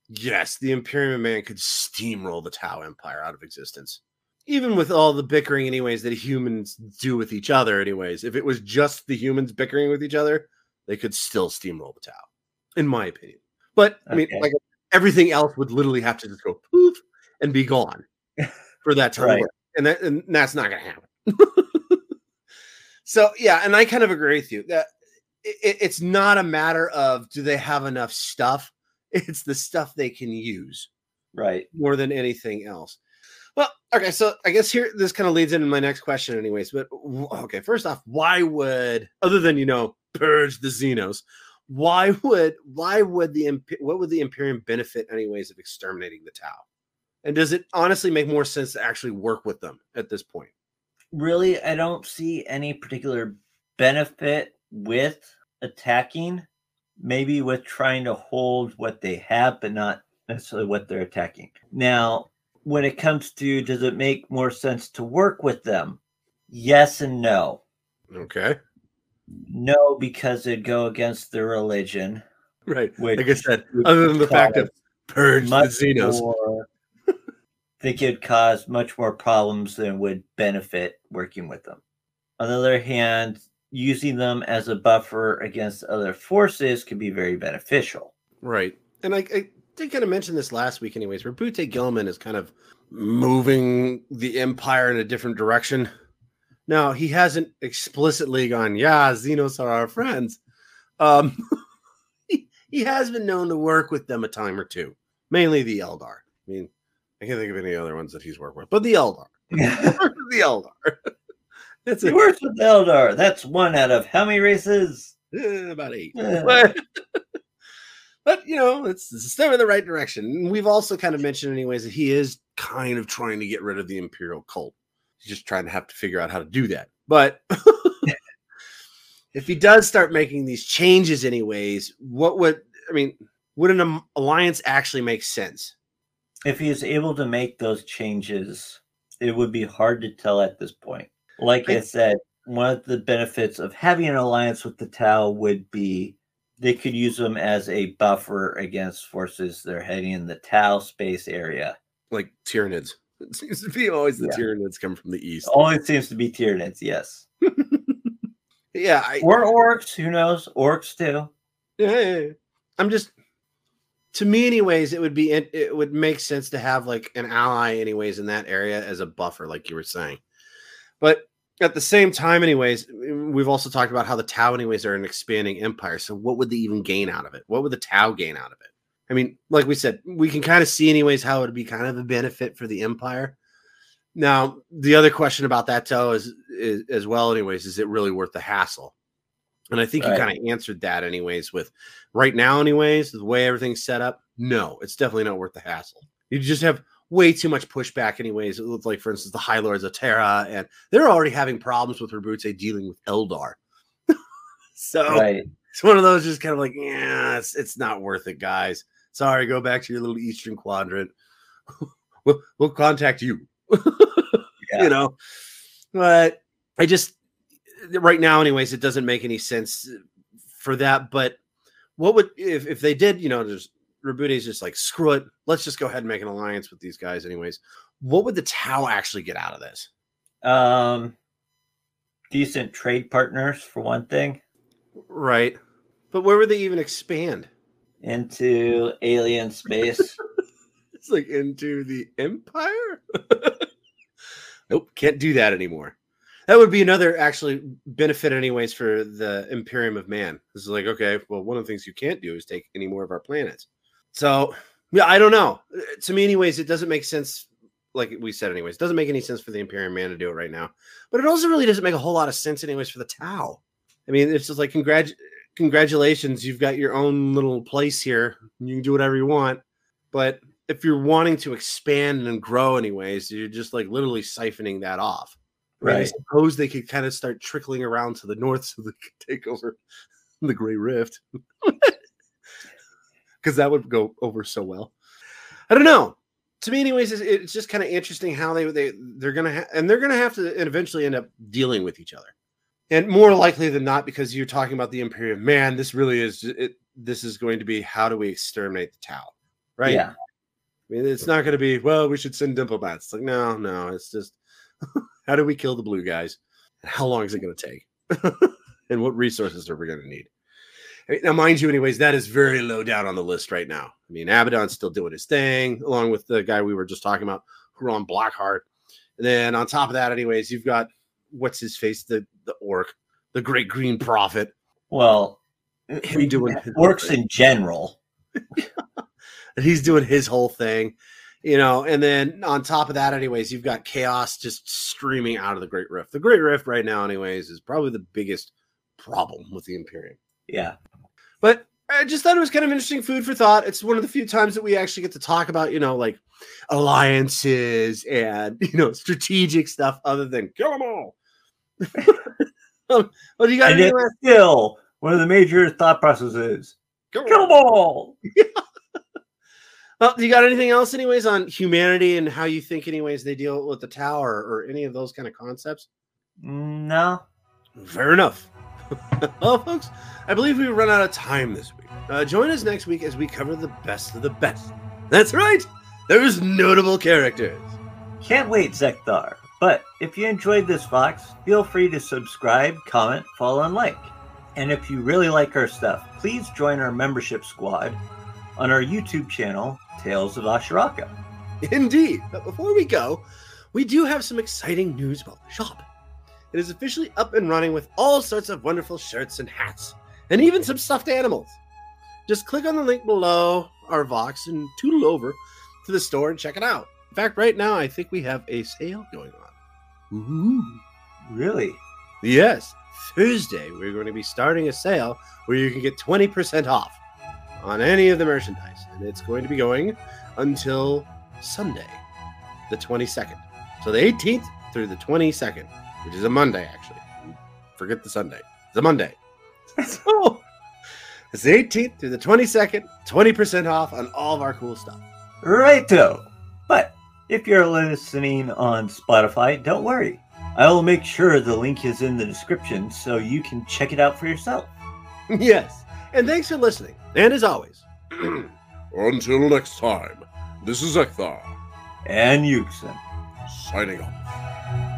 yes, the Imperium Man could steamroll the Tau Empire out of existence. Even with all the bickering, anyways, that humans do with each other, anyways, if it was just the humans bickering with each other, they could still steamroll the Tau, in my opinion. But I mean, okay. like everything else would literally have to just go poof and be gone for that to right. work, and that and that's not to happen. so yeah, and I kind of agree with you that it, it's not a matter of do they have enough stuff? It's the stuff they can use right. more than anything else. Well okay so i guess here this kind of leads into my next question anyways but okay first off why would other than you know purge the xenos why would why would the what would the imperium benefit anyways of exterminating the tau? And does it honestly make more sense to actually work with them at this point? Really i don't see any particular benefit with attacking, maybe with trying to hold what they have, but not necessarily what they're attacking. Now, when it comes to does it make more sense to work with them? Yes and no. Okay. No, because it'd go against their religion. Right. Like I said, other than the fact of purge the Xenos. More, they could cause much more problems than would benefit working with them. On the other hand, using them as a buffer against other forces can be very beneficial. Right. And I, I did kind of mention this last week, anyways, where Butte Guilliman is kind of moving the empire in a different direction. Now, he hasn't explicitly gone, yeah, Xenos are our friends. Um, he, he has been known to work with them a time or two, mainly the Eldar. I mean, I can't think of any other ones that he's worked with, but the Eldar. the Eldar. That's he works with Eldar. That's one out of how many races? Uh, about eight. but, but you know, it's, it's a step in the right direction. And we've also kind of mentioned, anyways, that he is kind of trying to get rid of the imperial cult. He's just trying to have to figure out how to do that. But if he does start making these changes, anyways, what would I mean? Would an alliance actually make sense? If he is able to make those changes, it would be hard to tell at this point. Like I, I- said, one of the benefits of having an alliance with the Tau would be they could use them as a buffer against forces that are heading in the Tau space area. Like Tyranids. It seems to be always the Yeah. Tyranids come from the east. Only seems to be Tyranids, yes. Yeah, I, Or Orks, who knows? Orks too. Yeah, yeah, yeah. I'm just to me anyways it would be it, it would make sense to have like an ally anyways in that area as a buffer like you were saying but at the same time anyways we've also talked about how the tau anyways are an expanding empire. So what would they even gain out of it? What would the tau gain out of it? I mean like we said we can kind of see anyways how it would be kind of a benefit for the empire. Now the other question about that tau is, is as well anyways is it really worth the hassle? And i think you kind of answered that anyways with right now anyways the way everything's set up no it's definitely not worth the hassle. You just have way too much pushback anyways it looks like for instance the high lords of terra and they're already having problems with Roboute dealing with eldar. So Right. it's one of those just kind of like yeah it's, it's not worth it guys. Sorry go back to your little eastern quadrant. We'll, we'll contact you. Yeah. you know? But i just right now anyways it doesn't make any sense for that but what would if, if they did you know there's Roboute's just like screw it. Let's just go ahead and make an alliance with these guys anyways. What would the tau actually get out of this? Um decent trade partners for one thing. right. But where would they even expand? Into alien space. it's like into the empire? Nope can't do that anymore. That would be another actually benefit anyways for the imperium of man. This is like okay well one of the things you can't do is take any more of our planets so yeah i don't know. To me anyways it doesn't make sense like we said anyways it doesn't make any sense for the imperium man to do it right now. But it also really doesn't make a whole lot of sense anyways for the tau. I mean it's just like congrat- congratulations you've got your own little place here. You can do whatever you want. But if you're wanting to expand and grow anyways you're just like literally siphoning that off. Right. I suppose they could kind of start trickling around to the north so they could take over the Great Rift. Because that would go over so well. I don't know. To me, anyways, it's, it's just kind of interesting how they they they're gonna ha- and they're gonna have to eventually end up dealing with each other, and more likely than not, because you're talking about the Imperium. Man, this really is it. This is going to be how do we exterminate the Tau, right? Yeah. I mean, it's not going to be, well, we should send diplomats. It's like, no, no, it's just, how do we kill the blue guys? And how long is it going to take? and what resources are we going to need? Now, mind you, anyways, that is very low down on the list right now. I mean, Abaddon's still doing his thing, along with the guy we were just talking about, Huron Blackheart. And then on top of that, anyways, you've got what's his face, the the Ork, the great green prophet. Well, Him doing works in general. and he's doing his whole thing, you know. And then on top of that, anyways, you've got chaos just streaming out of the Great Rift. The Great Rift right now, anyways, is probably the biggest problem with the Imperium. Yeah. But I just thought it was kind of interesting food for thought. It's one of the few times that we actually get to talk about, you know, like alliances and you know strategic stuff other than kill them all. um, well, do you got And it's still one of the major thought processes. Kill Kill all. them all. Well, you got anything else, anyways, on humanity and how you think, anyways, they deal with the Tau or any of those kind of concepts? No. Fair enough. well, folks, I believe we've run out of time this week. Uh, join us next week as we cover the best of the best. That's right. There's notable characters. Can't wait, Zeckthar. But if you enjoyed this Vox, feel free to subscribe, comment, follow, and like. And if you really like our stuff, please join our membership squad on our YouTube channel, Tales of Asharacka. Indeed. But before we go, we do have some exciting news about the shop. It is officially up and running with all sorts of wonderful shirts and hats, and even some stuffed animals. Just click on the link below our Vox and tootle over to the store and check it out. In fact, right now, I think we have a sale going on. Ooh. Really? Yes, Thursday, we're going to be starting a sale where you can get 20% off. on any of the merchandise. And it's going to be going until Sunday, the 22nd. So the 18th through the 22nd, which is a Monday, actually. Forget the Sunday. It's a Monday. so it's the 18th through the 22nd, 20% off on all of our cool stuff. Righto. But if you're listening on Spotify, don't worry. I will make sure the link is in the description so you can check it out for yourself. yes. And thanks for listening. And as always, Until next time, this is Zeckthar, And Yuksen. signing off.